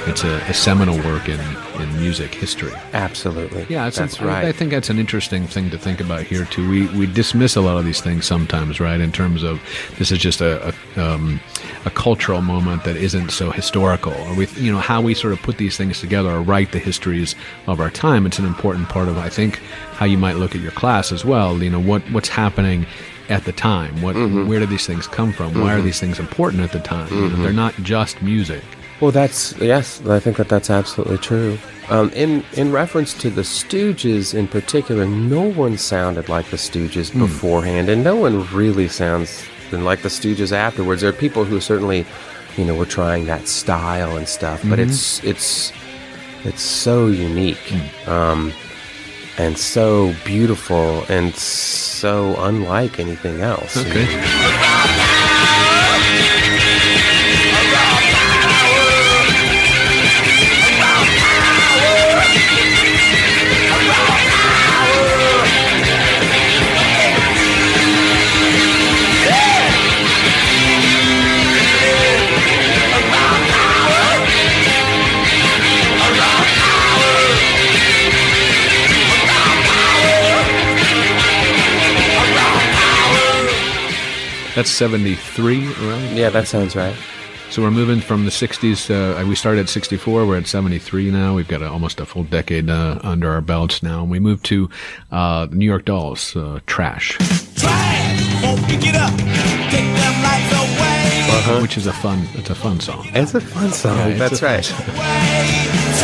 It's a, a seminal work in, in music history. Absolutely. Yeah, that's I- right. I, think that's an interesting thing to think about here too. We we dismiss a lot of these things sometimes, right? In terms of this is just a a, um, a cultural moment that isn't so historical, or we you know how we sort of put these things together or write the histories of our time. It's an important part of I think how you might look at your class as well. You know what what's happening at the time. What Mm-hmm. where do these things come from? Why are these things important at the time? Know, they're not just music. Well, that's yes. I think that that's absolutely true. Um, in in reference to the Stooges in particular, no one sounded like the Stooges Hmm. beforehand, and no one really sounds like the Stooges afterwards. There are people who certainly, you know, were trying that style and stuff, but Mm-hmm. it's it's it's so unique, Hmm. um, and so beautiful, and so unlike anything else. Okay. That's 73, right? Yeah, that sounds right. So we're moving from the 60s. Uh, we started at 64. We're at 73 now. We've got a, almost a full decade uh, under our belts now. And we move to uh, New York Dolls, uh, Trash, Try, won't pick it up. Take them lights away. which is a fun. It's a fun song. It's a fun song. Yeah, that's a fun right.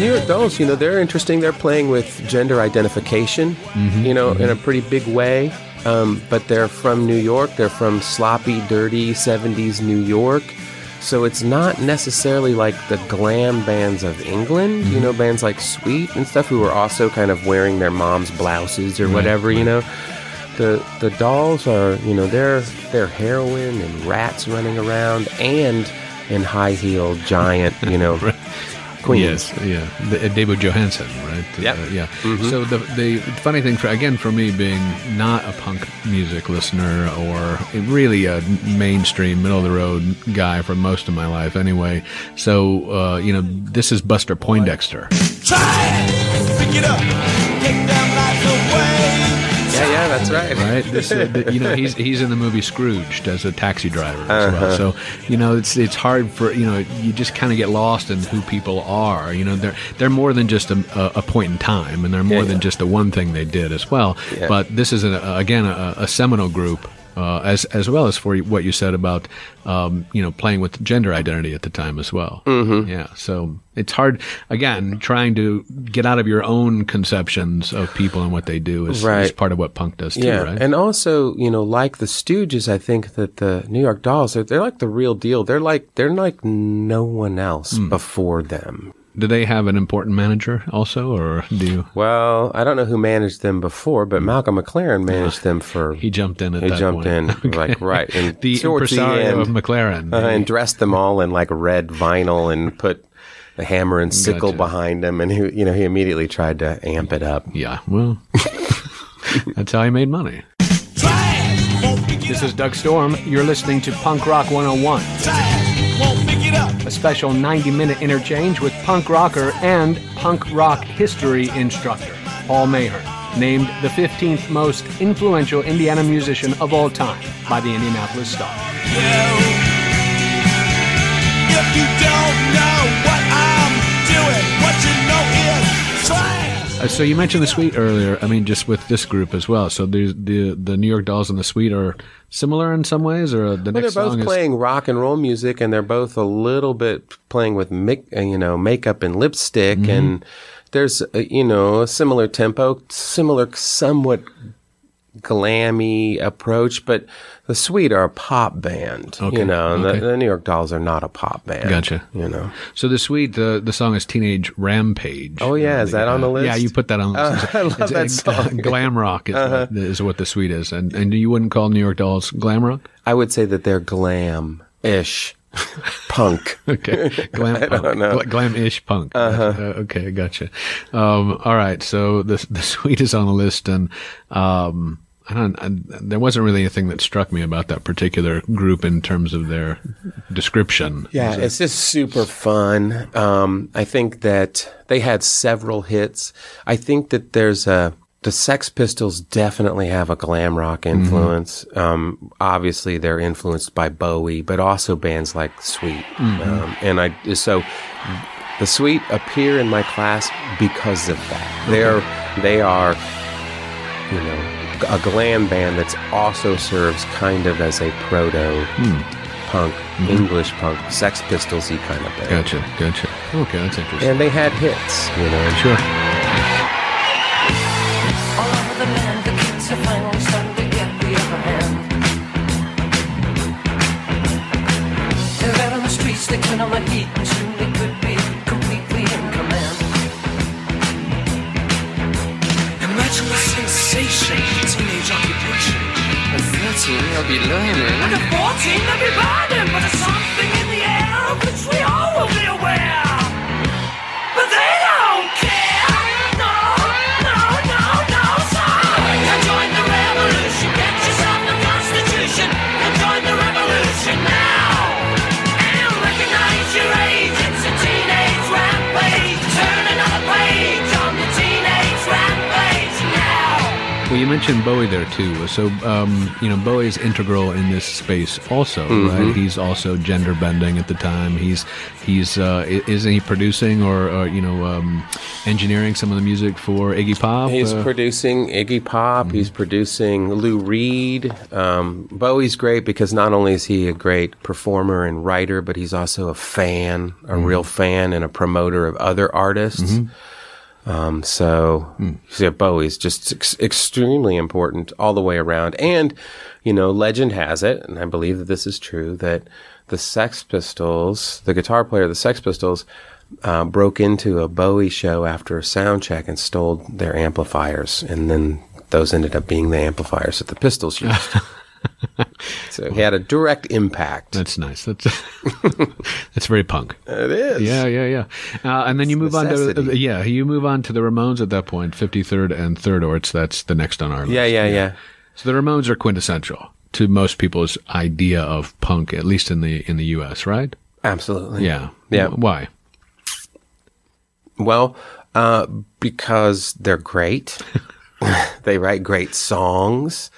New York Dolls, you know, they're interesting. They're playing with gender identification, mm-hmm. you know, in a mm-hmm. pretty big way. Um, but they're from New York. They're from sloppy, dirty '70s New York. So it's not necessarily like the glam bands of England, you mm-hmm. know, bands like Sweet and stuff, who are also kind of wearing their mom's blouses or whatever, you know. The the dolls are, you know, they're they're heroin and rats running around and in high heeled giant, you know, queens. Yes, yeah. The, uh, David Johansen, right? Yep. Uh, yeah. So the the funny thing, for again, for me being not a punk music listener or really a mainstream, middle of the road guy for most of my life, anyway. So uh, you know, this is Buster Poindexter. Try it. Pick it up. That's right. right? This, uh, you know, he's he's in the movie Scrooged as a taxi driver as well. So you know, it's it's hard for you know, you just kind of get lost in who people are. You know, they're they're more than just a, a, a point in time, and they're more Yeah, than yeah. just the one thing they did as well. Yeah. But this is a, again a, a seminal group. Uh, as as well as for what you said about um, you know playing with gender identity at the time as well. Mm-hmm. Yeah, so it's hard again trying to get out of your own conceptions of people and what they do is, is part of what punk does too, Yeah, right? and also, you know, like the Stooges, I think that the New York Dolls, they're, they're like the real deal. They're like they're like no one else Hmm. before them. Do they have an important manager also, or do you? Well, I don't know who managed them before, but Malcolm McLaren managed them for. He jumped in at He that jumped point. in like right and the towards impresario of end, McLaren. uh, and dressed them all in like red vinyl and put the hammer and sickle Gotcha. behind him, and he, you know, he immediately tried to amp it up. yeah, well, that's how he made money. Try it. Won't pick it This is Doug Storm. You're listening to Punk Rock 101, Try it. Won't pick it up. a special 90 minute interchange with punk rocker and punk rock history instructor, Paul Mahern, named the 15th most influential Indiana musician of all time by the Indianapolis Star. So you mentioned the Sweet earlier. I mean, just with this group as well. So the the the New York Dolls and the Sweet are similar in some ways, or the Well, they're next both song is playing rock and roll music, and they're both a little bit playing with mic- uh, you know makeup and lipstick, Mm-hmm. and there's uh, you know a similar tempo, similar somewhat glammy approach, but the Sweet are a pop band, Okay, you know, and okay. the, the New York Dolls are not a pop band. Gotcha. You know, So the Sweet, the the song is Teenage Rampage. Oh, yeah, is that on the Uh, Yeah, you put that on. the Uh. I love It's- that it's, song. Uh-huh. glam rock is, what, is what the Sweet is, and and you wouldn't call New York Dolls glam rock. I would say that they're glam ish punk. Okay, glam punk, don't know. Gla- glam-ish punk. Uh, okay, gotcha. Um, all right, so the the Sweet is on the list, and um, I don't. I, there wasn't really anything that struck me about that particular group in terms of their description. Yeah, it's just super fun. Um, I think that they had several hits. I think that there's a the Sex Pistols definitely have a glam rock influence. Um, obviously, they're influenced by Bowie, but also bands like Sweet. Um, and I so the Sweet appear in my class because of that. They're they are you know a glam band that's also serves kind of as a proto hmm. punk mm-hmm. English punk Sex Pistolsy kind of band. Gotcha, gotcha. Oh, okay, that's interesting. And they had hits, you know. Sure. At 13, you'll be learning. And at 14, they'll be burning, but there's something in the air of which we all will be aware. Well, you mentioned Bowie there too. So, um, you know, Bowie is integral in this space also, Mhm. right? He's also gender bending at the time. He's he's uh, isn't he producing or, or you know um, engineering some of the music for Iggy Pop? He's Uh, producing Iggy Pop. He's producing Lou Reed. Um, Bowie's great because not only is he a great performer and writer, but he's also a fan, a Mhm. real fan, and a promoter of other artists. Um, so, so yeah, Bowie's just ex- extremely important all the way around. And, you know, legend has it, and I believe that this is true, that the Sex Pistols, the guitar player of the Sex Pistols, uh, broke into a Bowie show after a sound check and stole their amplifiers. And then those ended up being the amplifiers that the Pistols used. so he had a direct impact. That's nice. That's that's very punk. It is. Yeah, yeah, yeah. Uh, and then you move on to necessity. yeah, you move on to the Ramones at that point, point, fifty third and third, or it's that's the next on our list. Yeah, yeah, yeah. So the Ramones are quintessential to most people's idea of punk, at least in the in the U.S. Right? Absolutely. Yeah. Yeah. Why? Well, uh, because they're great. they write great songs.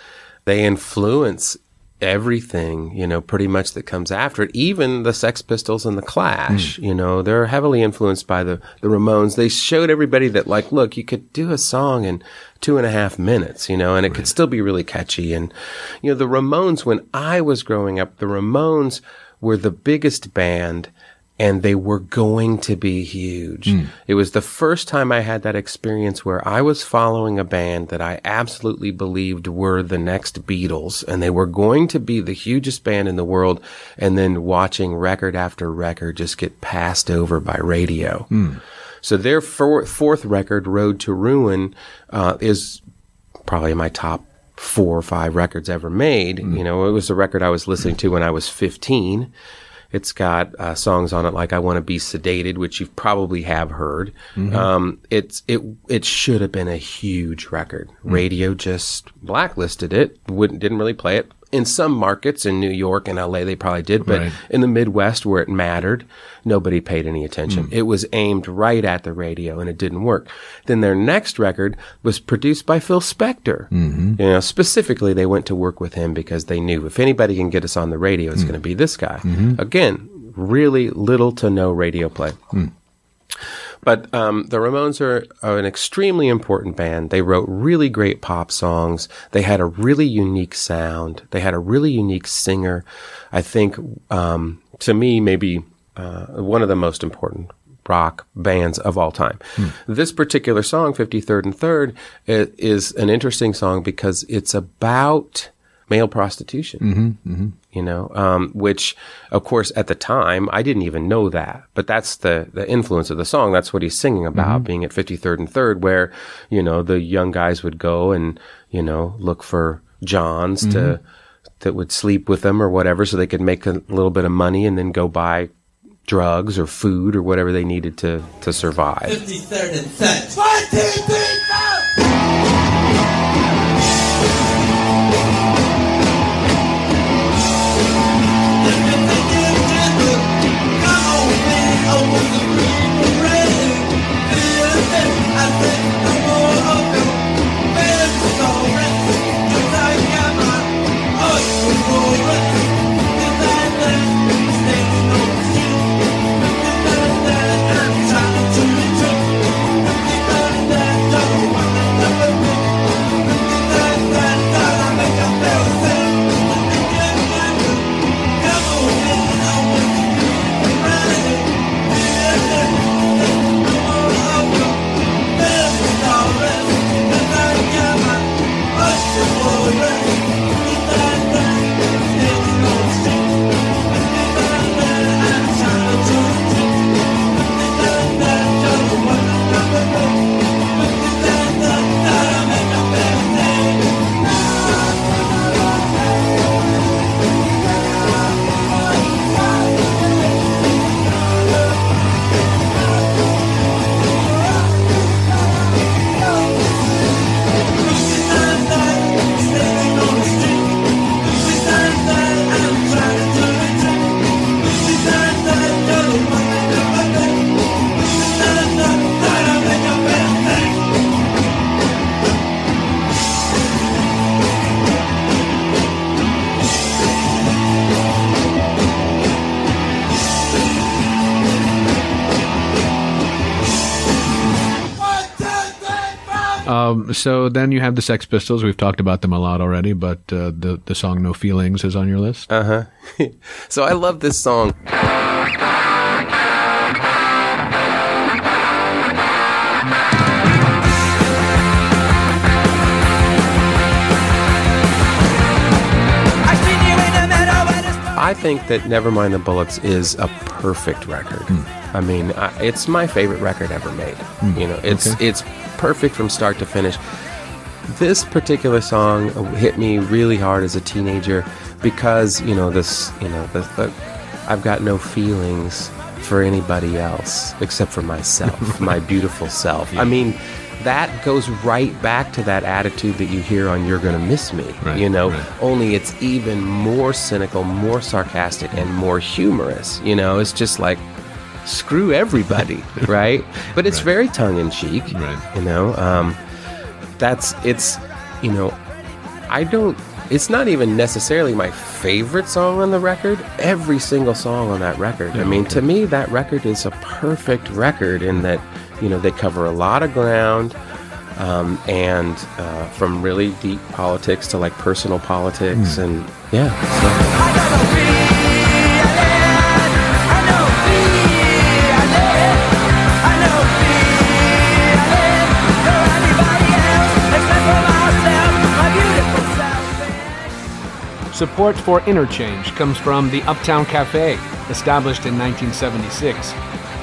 They influence everything, you know, pretty much that comes after it. Even the Sex Pistols and the Clash, mm. you know, they're heavily influenced by the, the Ramones. They showed everybody that, like, look, you could do a song in two and a half minutes, you know, and it could still be really catchy. And, you know, the Ramones, when I was growing up, the Ramones were the biggest band and they were going to be huge. Hmm. It was the first time I had that experience where I was following a band that I absolutely believed were the next Beatles and they were going to be the hugest band in the world and then watching record after record just get passed over by radio. Hmm. So their four, fourth record, Road to Ruin, uh, is probably my top four or five records ever made. Hmm. You know, it was a record I was listening to when I was 15. It's got uh, songs on it like "I Want to Be Sedated," which you probably have heard. Mhm. Um, it's it it should have been a huge record. Radio just blacklisted it. Wouldn't didn't really play it in some markets in New York and L.A. They probably did, but Right. in the Midwest where it mattered, nobody paid any attention. Mm. It was aimed right at the radio and it didn't work. Then their next record was produced by Phil Spector. Mm-hmm. You know, specifically they went to work with him because they knew if anybody can get us on the radio, it's going to be this guy. Mhm. Again, really little to no radio play. Mm. But um, the Ramones are, are an extremely important band. They wrote really great pop songs. They had a really unique sound. They had a really unique singer. I think, um, to me, maybe uh, one of the most important rock bands of all time. This particular song, 53rd and 3rd, i- is an interesting song because it's about male prostitution Mm-hmm. Mm-hmm. You know, um, which of course at the time I didn't even know that, but that's the, the influence of the song. That's what he's singing about Mhm. being at 53rd and 3rd, where, you know, the young guys would go and, you know, look for Johns to, Mhm. that would sleep with them or whatever so they could make a little bit of money and then go buy drugs or food or whatever they needed to, to survive. 53rd and 3rd. One, two, three, Um, so then you have the Sex Pistols. We've talked about them a lot already, but uh, the the song "No Feelings" is on your list. Uh huh. so I love this song. I think that Nevermind the Bollocks is a perfect record. Hmm. I mean, I, it's my favorite record ever made. Hmm. You know, it's Okay. it's perfect from start to finish. This particular song hit me really hard as a teenager because you know this. You know, the, the, I've got no feelings for anybody else except for myself, my beautiful self. I mean, that goes right back to that attitude that you hear on "You're Gonna Miss Me." Right, you know, right. only it's even more cynical, more sarcastic, and more humorous. You know, it's just like screw everybody, right? But it's Right. very tongue in cheek, Right. You know, um, that's it's, you know, I don't. It's not even necessarily my favorite song on the record. Every single song on that record. I mean, to me, that record is a perfect record in that, you know, they cover a lot of ground. Um, and uh, from really deep politics to like personal politics, and yeah, so- Support for Interchange comes from the Uptown Cafe, established in 1976.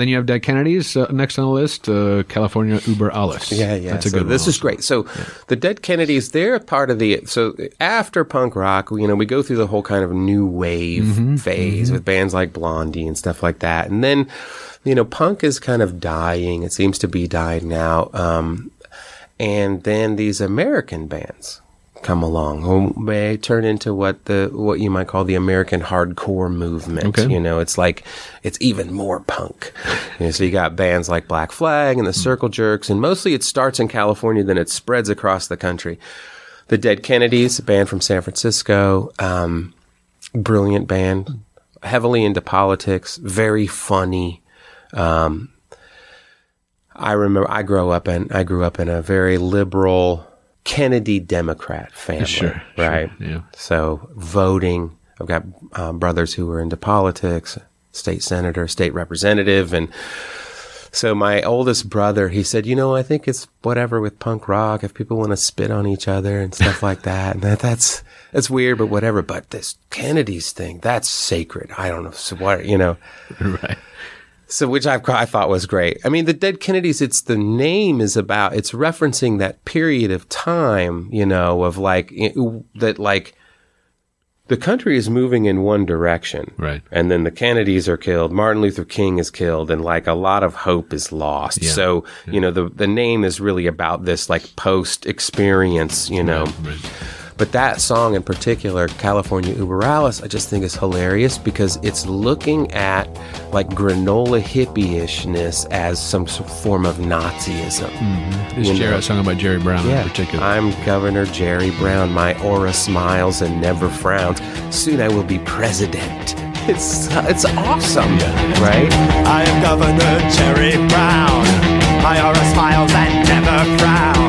then you have Dead Kennedys uh, next on the list. Uh, California Uber Alles. Yeah, yeah. That's a so good This one. is great. So the Dead Kennedys, they're part of the. So after punk rock, you know, we go through the whole kind of new wave Mm-hmm, phase with bands like Blondie and stuff like that, and then, you know, punk is kind of dying. It seems to be dying now. Um, and then these American bands come along who may turn into what the what you might call the American hardcore movement. Okay. You know, it's like it's even more punk. You know, so you got bands like Black Flag and the Circle Jerks, and mostly it starts in California, then it spreads across the country. The Dead Kennedys, a band from San Francisco, um, brilliant band, heavily into politics, very funny. Um, I remember I grew up in I grew up in a very liberal Kennedy Democrat family, Sure, sure, right? yeah. So voting, I've got um, brothers who were into politics, state senator, state representative, and so my oldest brother, he said, you know, I think it's whatever with punk rock. If people want to spit on each other and stuff like that, and that, that's that's weird, but whatever. But this Kennedy's thing, that's sacred. I don't know. So what, you know. right. So, which I, I thought was great. I mean, the Dead Kennedys, it's the name is about, it's referencing that period of time, you know, of like, that like the country is moving in one direction. Right. And then the Kennedys are killed, Martin Luther King is killed, and like a lot of hope is lost. Yeah. So, you know, the, the name is really about this like post experience, you know. Right. But that song in particular, California Uber Alles, I just think is hilarious because it's looking at like granola hippie-ishness as some form of Nazism. Mm-hmm. This You Jerry, know. a song about Jerry Brown Yeah, in particular. I'm Governor Jerry Brown. My aura smiles and never frowns. Soon I will be president. It's it's awesome, right? I am Governor Jerry Brown. My aura smiles and never frowns.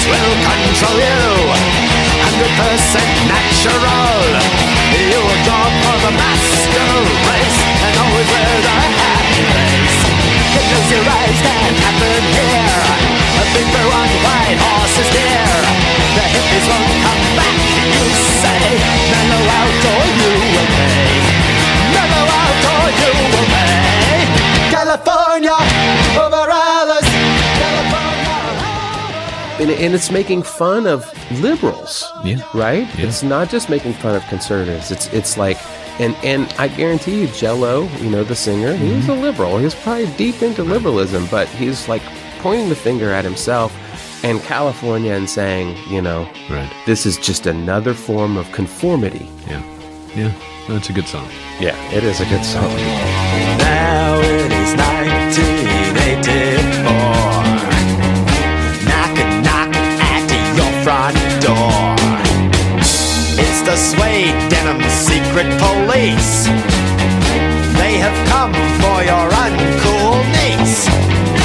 Artist will control you. Hundred percent natural. You will draw for the master race and always wear the happy face. You close your eyes, that happened here. A big blue on white horse is near. The hippies won't come back, and, and it's making fun of liberals. Yeah. Right? It's not just making fun of conservatives. It's it's like and and I guarantee you Jello, you know, the singer, he was a mm-hmm. liberal. He was probably deep into liberalism, but he's like pointing the finger at himself and California and saying, you know, Right. this is just another form of conformity. Yeah. Yeah. That's a good song. Yeah, it is a good song. Now it is 1984. Door. It's the suede denim secret police. They have come for your uncool niece.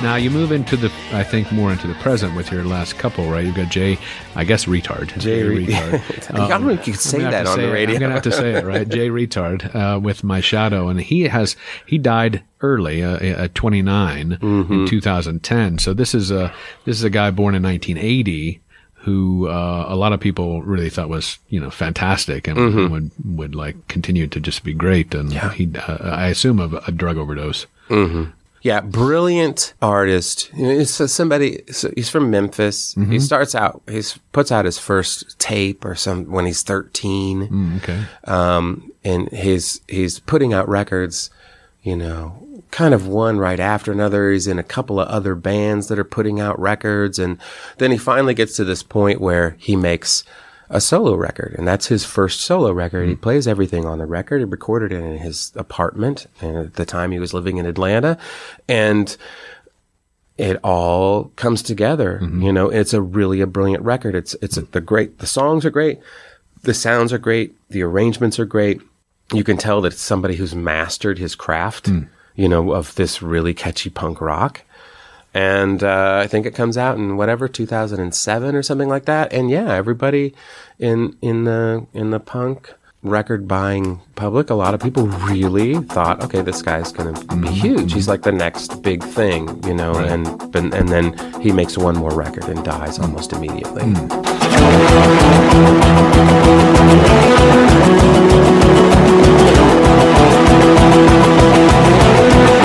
Now you move into the, I think, more into the present with your last couple, right? You've got Jay, I guess, Reatard. Jay Re- Reatard. I don't know if you could say I'm gonna have that on say the it. radio. I'm gonna have to say it, right? Jay Reatard uh, with my shadow, and he has he died early, uh, at 29 Mm-hmm. in 2010. So this is a this is a guy born in 1980 who uh, a lot of people really thought was you know fantastic and Mhm. would would like continue to just be great. And he, uh, I assume, of a drug overdose. hmm Yeah, brilliant artist. You know, It's uh, somebody. So he's from Memphis. He Mhm. starts out. He puts out his first tape or some when he's thirteen. Mm, okay. Um, and he's he's putting out records. You know, kind of one right after another. He's in a couple of other bands that are putting out records, and then he finally gets to this point where he makes a solo record, and that's his first solo record. He mm. plays everything on the record. He recorded it in his apartment, and at the time he was living in Atlanta, and it all comes together. Mm-hmm. You know, it's a really a brilliant record. It's it's a, the great. The songs are great. The sounds are great. The arrangements are great. You can tell that it's somebody who's mastered his craft. Mm. You know, of this really catchy punk rock. And uh, I think it comes out in whatever 2007 or something like that. And yeah, everybody in in the in the punk record buying public, a lot of people really thought, okay, this guy's going to be huge. He's like the next big thing, you know. And, and and then he makes one more record and dies almost immediately. That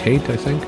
Hate, I think.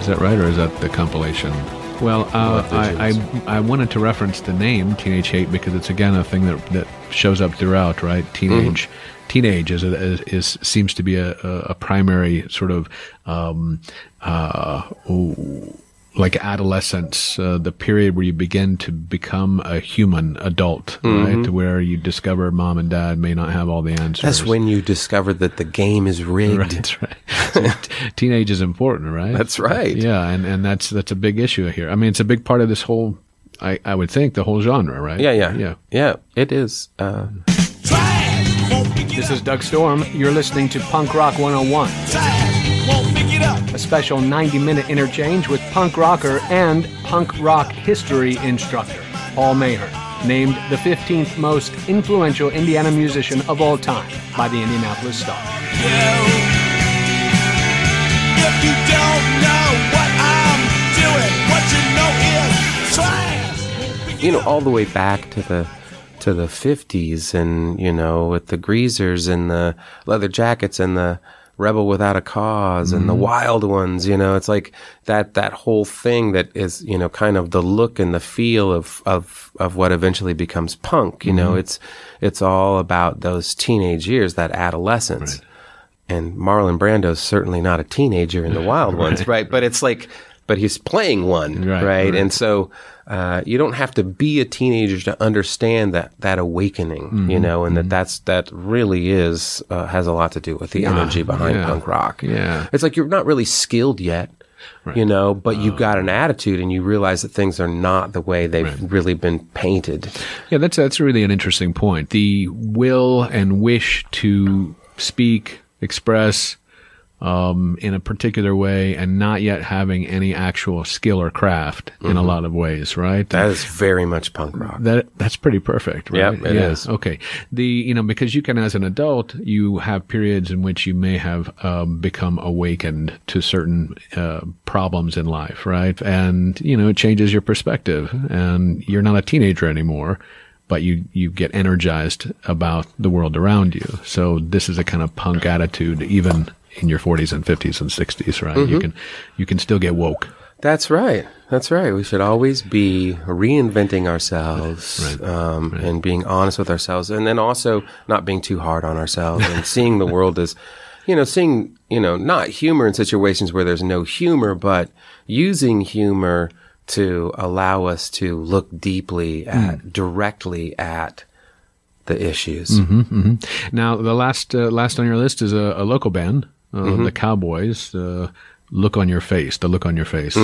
Is that right, or is that the compilation? Well, uh, I, I I wanted to reference the name Teenage Hate because it's again a thing that that shows up throughout, right? Teenage, teenage is, a, is is seems to be a, a, a primary sort of um, uh, ooh, like adolescence, uh, the period where you begin to become a human adult, right? Mhm. To where you discover mom and dad may not have all the answers. That's when you discover that the game is rigged. Right, right. So teenage is important, right? That's right. Yeah, and, and that's that's a big issue here. I mean, it's a big part of this whole. I, I would think the whole genre, right? Yeah, yeah, yeah. yeah. It is. Uh, Try, won't begin This is Doug Storm. You're listening to Punk Rock 101, Won't pick it up. a special 90 minute interchange with punk rocker and punk rock history instructor, Paul Mahern, named the 15th most influential Indiana musician of all time by the Indianapolis Star. You know, all the way back to the to the fifties, and you know, with the greasers and the leather jackets and the rebel without a because and the mm-hmm. wild ones. You know, it's like that that whole thing that is you know kind of the look and the feel of of of what eventually becomes punk. You know, mm-hmm. it's it's all about those teenage years, that adolescence. And Marlon Brando's certainly not a teenager in the Wild Ones, right? But it's like, but he's playing one, Right, right? right. And so uh, you don't have to be a teenager to understand that that awakening, you know, and that that's that really is uh, has a lot to do with the Yeah, energy behind yeah, punk rock. yeah. it's like you're not really skilled yet. You know, but you've got an attitude, and you realize that things are not the way they've really been painted. Yeah, that's that's really an interesting point. The will and wish to speak, express um, in a particular way, and not yet having any actual skill or craft in a Mhm. lot of ways, right? That is very much punk rock. That that's pretty perfect, right? Yep, it yeah. is. Okay. The you know because you can as an adult you have periods in which you may have um, become awakened to certain uh, problems in life, right? And you know it changes your perspective, and you're not a teenager anymore. But you, you get energized about the world around you. So this is a kind of punk attitude, even in your 40s and 50s and 60s, right? You Mhm. can you can still get woke. That's right. That's right. We should always be reinventing ourselves um, and being honest with ourselves, and then also not being too hard on ourselves and seeing the world as, you know, seeing you know not humor in situations where there's no humor, but using humor to allow us to look deeply at directly at the issues. hmm hmm Now, the last uh, last on your list is a, a local band, uh, Mhm. the Cowboys. Uh, look on your face. The look on your face.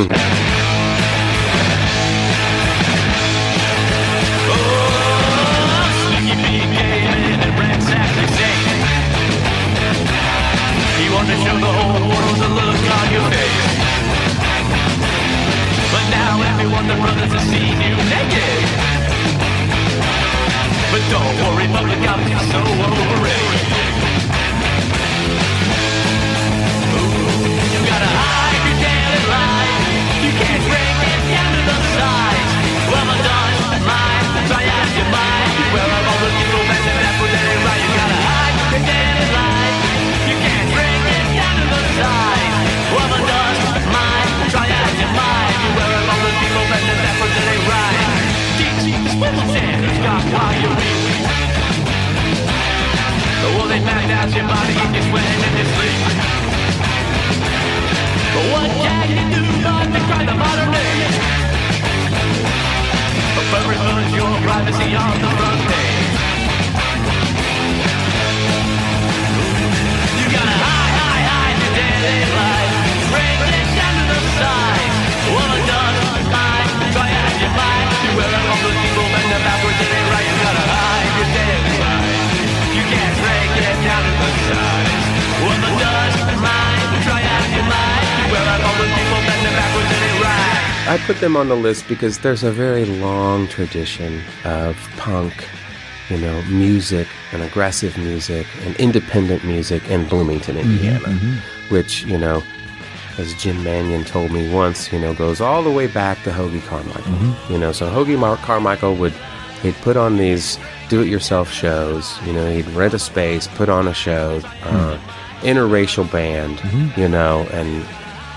I put them on the list because there's a very long tradition of punk, you know, music and aggressive music and independent music in Bloomington, Indiana, mhm. which, you know, as Jim Mannion told me once, you know, goes all the way back to Hoagy Carmichael. Mhm. You know, so Hoagy Mar- Carmichael would he'd put on these do-it-yourself shows. You know, he'd rent a space, put on a show, uh, interracial band. Mhm. You know, and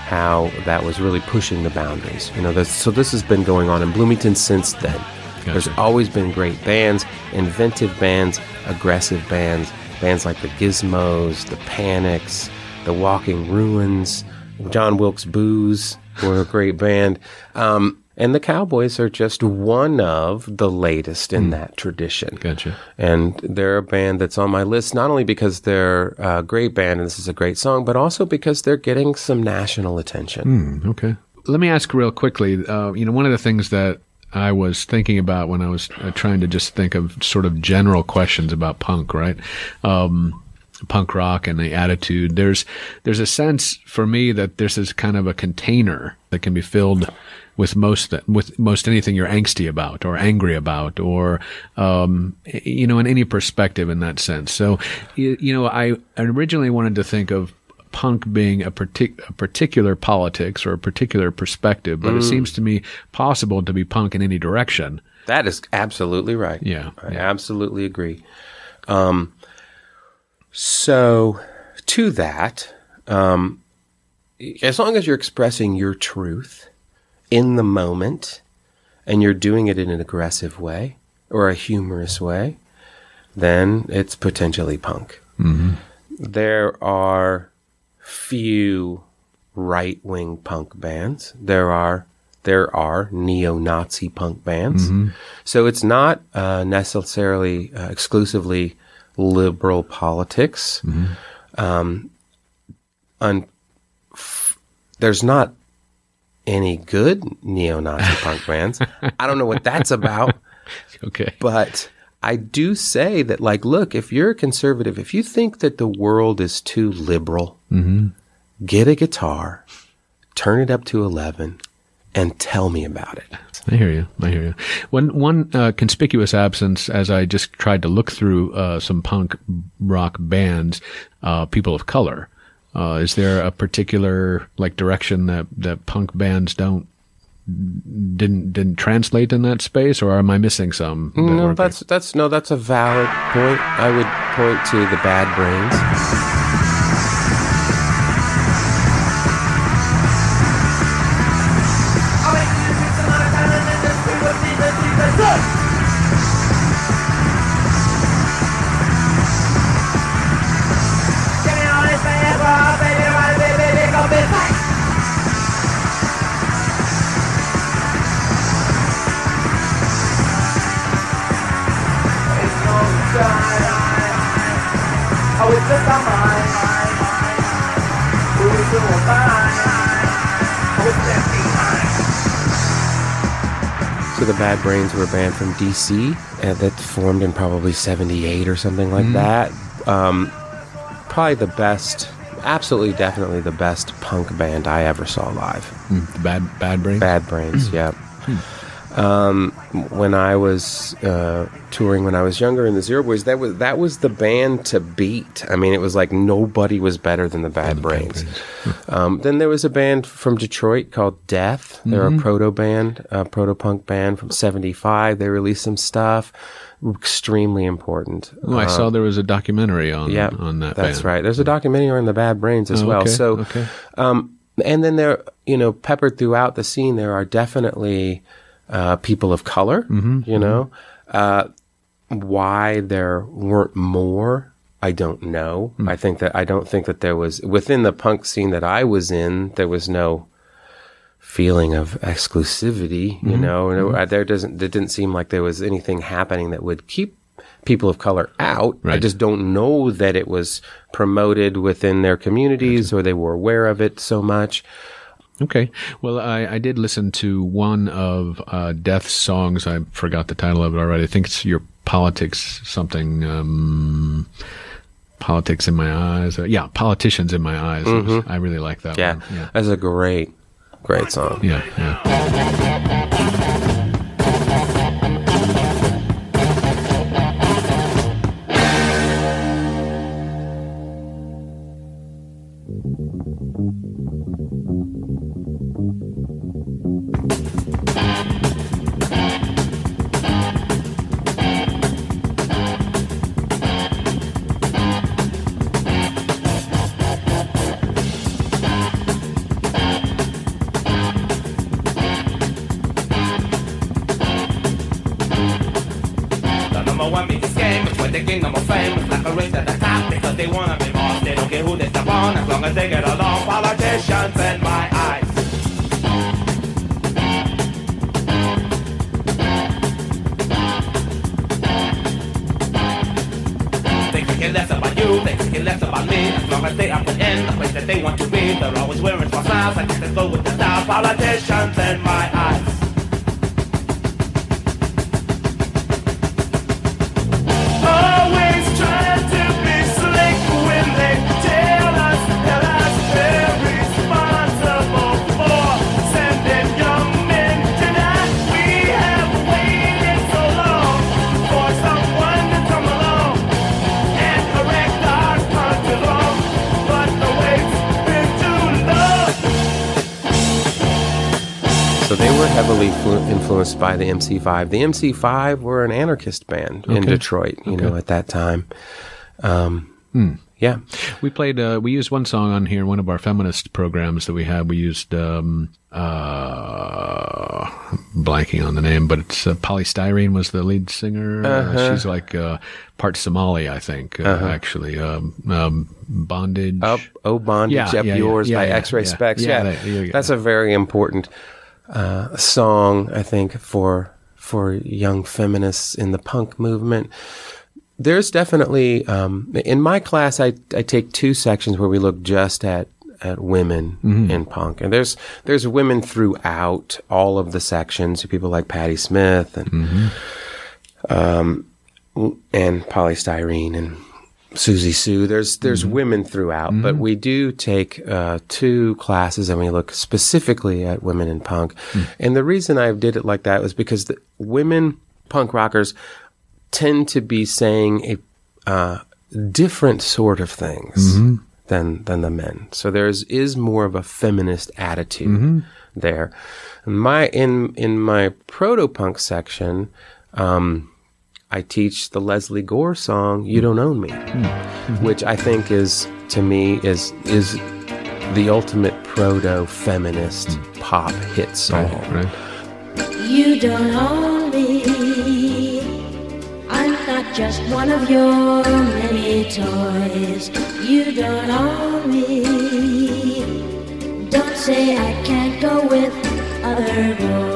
how that was really pushing the boundaries. You know, this, so this has been going on in Bloomington since then. There's always been great bands, inventive bands, aggressive bands, bands like the Gizmos, the Panics, the Walking Ruins, John Wilkes Booze were a great band. Um, and the Cowboys are just one of the latest in that tradition. Gotcha. And they're a band that's on my list, not only because they're a great band and this is a great song, but also because they're getting some national attention. Hmm, okay. Let me ask real quickly. Uh, you know, one of the things that I was thinking about when I was uh, trying to just think of sort of general questions about punk, right? Um, punk rock and the attitude. There's there's a sense for me that this is kind of a container that can be filled with most with most anything you're angsty about or angry about or um, you know in any perspective in that sense. So you, you know I originally wanted to think of punk being a, partic- a particular politics or a particular perspective, but it Mm. seems to me possible to be punk in any direction. That is absolutely right. Yeah, I absolutely agree. Um, so, to that, um, as long as you're expressing your truth in the moment and you're doing it in an aggressive way or a humorous way, then it's potentially punk. Mm-hmm. There are few right wing punk bands. There are there are neo Nazi punk bands. Mhm. So it's not uh, necessarily uh, exclusively liberal politics. Um, un- f- there's not any good neo Nazi punk bands. I don't know what that's about. Okay. But I do say that, like, look, if you're a conservative, if you think that the world is too liberal, Mm-hmm. get a guitar, turn it up to 11, and tell me about it. I hear you. I hear you. One one uh, conspicuous absence, as I just tried to look through uh, some punk rock bands, uh, people of color. Uh, is there a particular like direction that, that punk bands don't didn't didn't translate in that space, or am I missing some? that No, that's that's no, that's a valid point. I would point to the Bad Brains. Bad Brains were a band from DC that formed in probably '78 or something like Mhm. that. Um, probably the best, absolutely, definitely the best punk band I ever saw live. Mm, the bad bad brains. Bad Brains, yeah. Um, when I was uh, touring when I was younger in the Zero Boys, that was that was the band to beat. I mean, it was like nobody was better than the Bad Brains. Um, then there was a band from Detroit called Death. They're Mhm. a proto band, a proto punk band from '75. They released some stuff extremely important. Oh, I Um, saw there was a documentary on yeah, on that. That's band. right. There's a documentary on the Bad Brains as Oh, well. okay, So, okay. um, and then there, you know, peppered throughout the scene, there are definitely uh, people of color. Mhm, You know, uh, why there weren't more, I don't know. Hmm. I think that I don't think that there was within the punk scene that I was in. There was no feeling of exclusivity. You Mhm, know, and mhm. there doesn't. It didn't seem like there was anything happening that would keep people of color out. I just don't know that it was promoted within their communities or they were aware of it so much. Okay. Well, I, I did listen to one of uh, Death's songs. I forgot the title of it already. I think it's your politics something. Um, politics in my eyes. Uh, yeah, politicians in my eyes. Was- Mhm. I really like that Yeah, one. Yeah. that's a great, great song. Yeah, yeah. The number one biggest game is with the kingdom of fame. It's like a race at the top because they wanna be boss. They don't care who they step on as long as they get along. Politicians in my eyes. They care less about you, they care less about me. As long as they are put in the place that they want to be. They're always wearing false smiles, I guess they go with the style. Politicians in my heavily flu- influenced by the MC5. The MC5 were an anarchist band in Detroit, you know, at that time. Um, Hmm. Yeah. We played. Uh, we used one song on here. One of our feminist programs that we had. We used. Um, uh, blanking on the name, but it's uh, Poly Styrene was the lead singer. Uh, Uh-huh. she's like uh, part Somali, I think. Uh, Uh-huh. Actually, um, um, bondage. Up, oh, bondage, Yeah, up yeah, yours yeah, by X-Ray. Spex. Yeah, Yeah, that- there you go. that's a very important uh, song, I think, for for young feminists in the punk movement. There's definitely um, in my class, I I take two sections where we look just at at women Mhm. in punk, and there's there's women throughout all of the sections. People like Patti Smith and Mm-hmm. um, and Poly Styrene and Siouxsie Sioux. There's there's women throughout, but we do take uh, two classes and we look specifically at women in punk. And the reason I did it like that was because the women punk rockers tend to be saying a uh, different sort of things Mhm. than than the men. So there's is more of a feminist attitude Mhm. there. My in in my proto punk section, um, I teach the Lesley Gore song "You Don't Own Me," hmm. mm-hmm. which I think is to me is is the ultimate proto feminist hmm. pop hit song. Right, You don't own me. I'm not just one of your many toys. You don't own me. Don't say I can't go with other boys.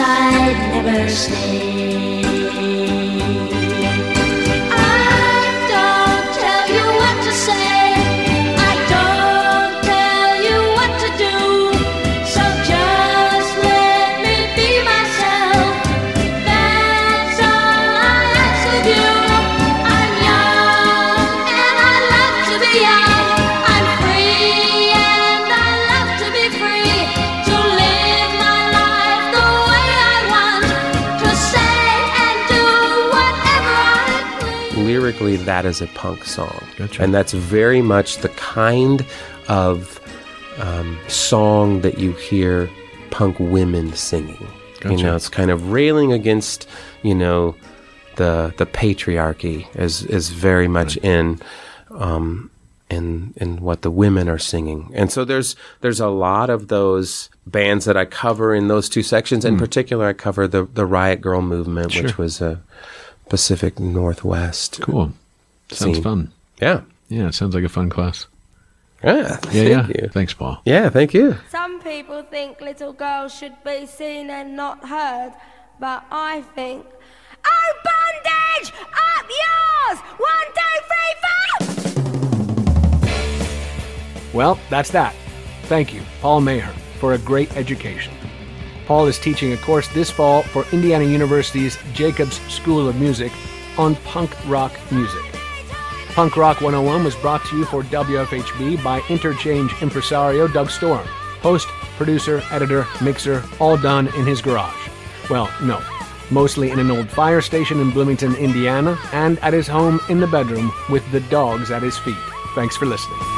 I'd never stay. That is a punk song and that's very much the kind of um, song that you hear punk women singing you know it's kind of railing against you know the the patriarchy is is very much in um in in what the women are singing and so there's there's a lot of those bands that I cover in those two sections in Hmm. particular I cover the the riot grrrl movement Sure. which was a Pacific Northwest. Cool. Sounds scene. fun. Yeah. Yeah, it sounds like a fun class. Yeah. Yeah, thank yeah. you. Thanks, Paul. Yeah, thank you. Some people think little girls should be seen and not heard, but I think. Oh, bondage! Up yours! One, two, three, four! Well, that's that. Thank you, Paul Mahern, for a great education. Paul is teaching a course this fall for Indiana University's Jacobs School of Music on punk rock music. Punk Rock 101 was brought to you for WFHB by Interchange impresario Doug Storm. Host, producer, editor, mixer, all done in his garage. Well, no, mostly in an old fire station in Bloomington, Indiana, and at his home in the bedroom with the dogs at his feet. Thanks for listening.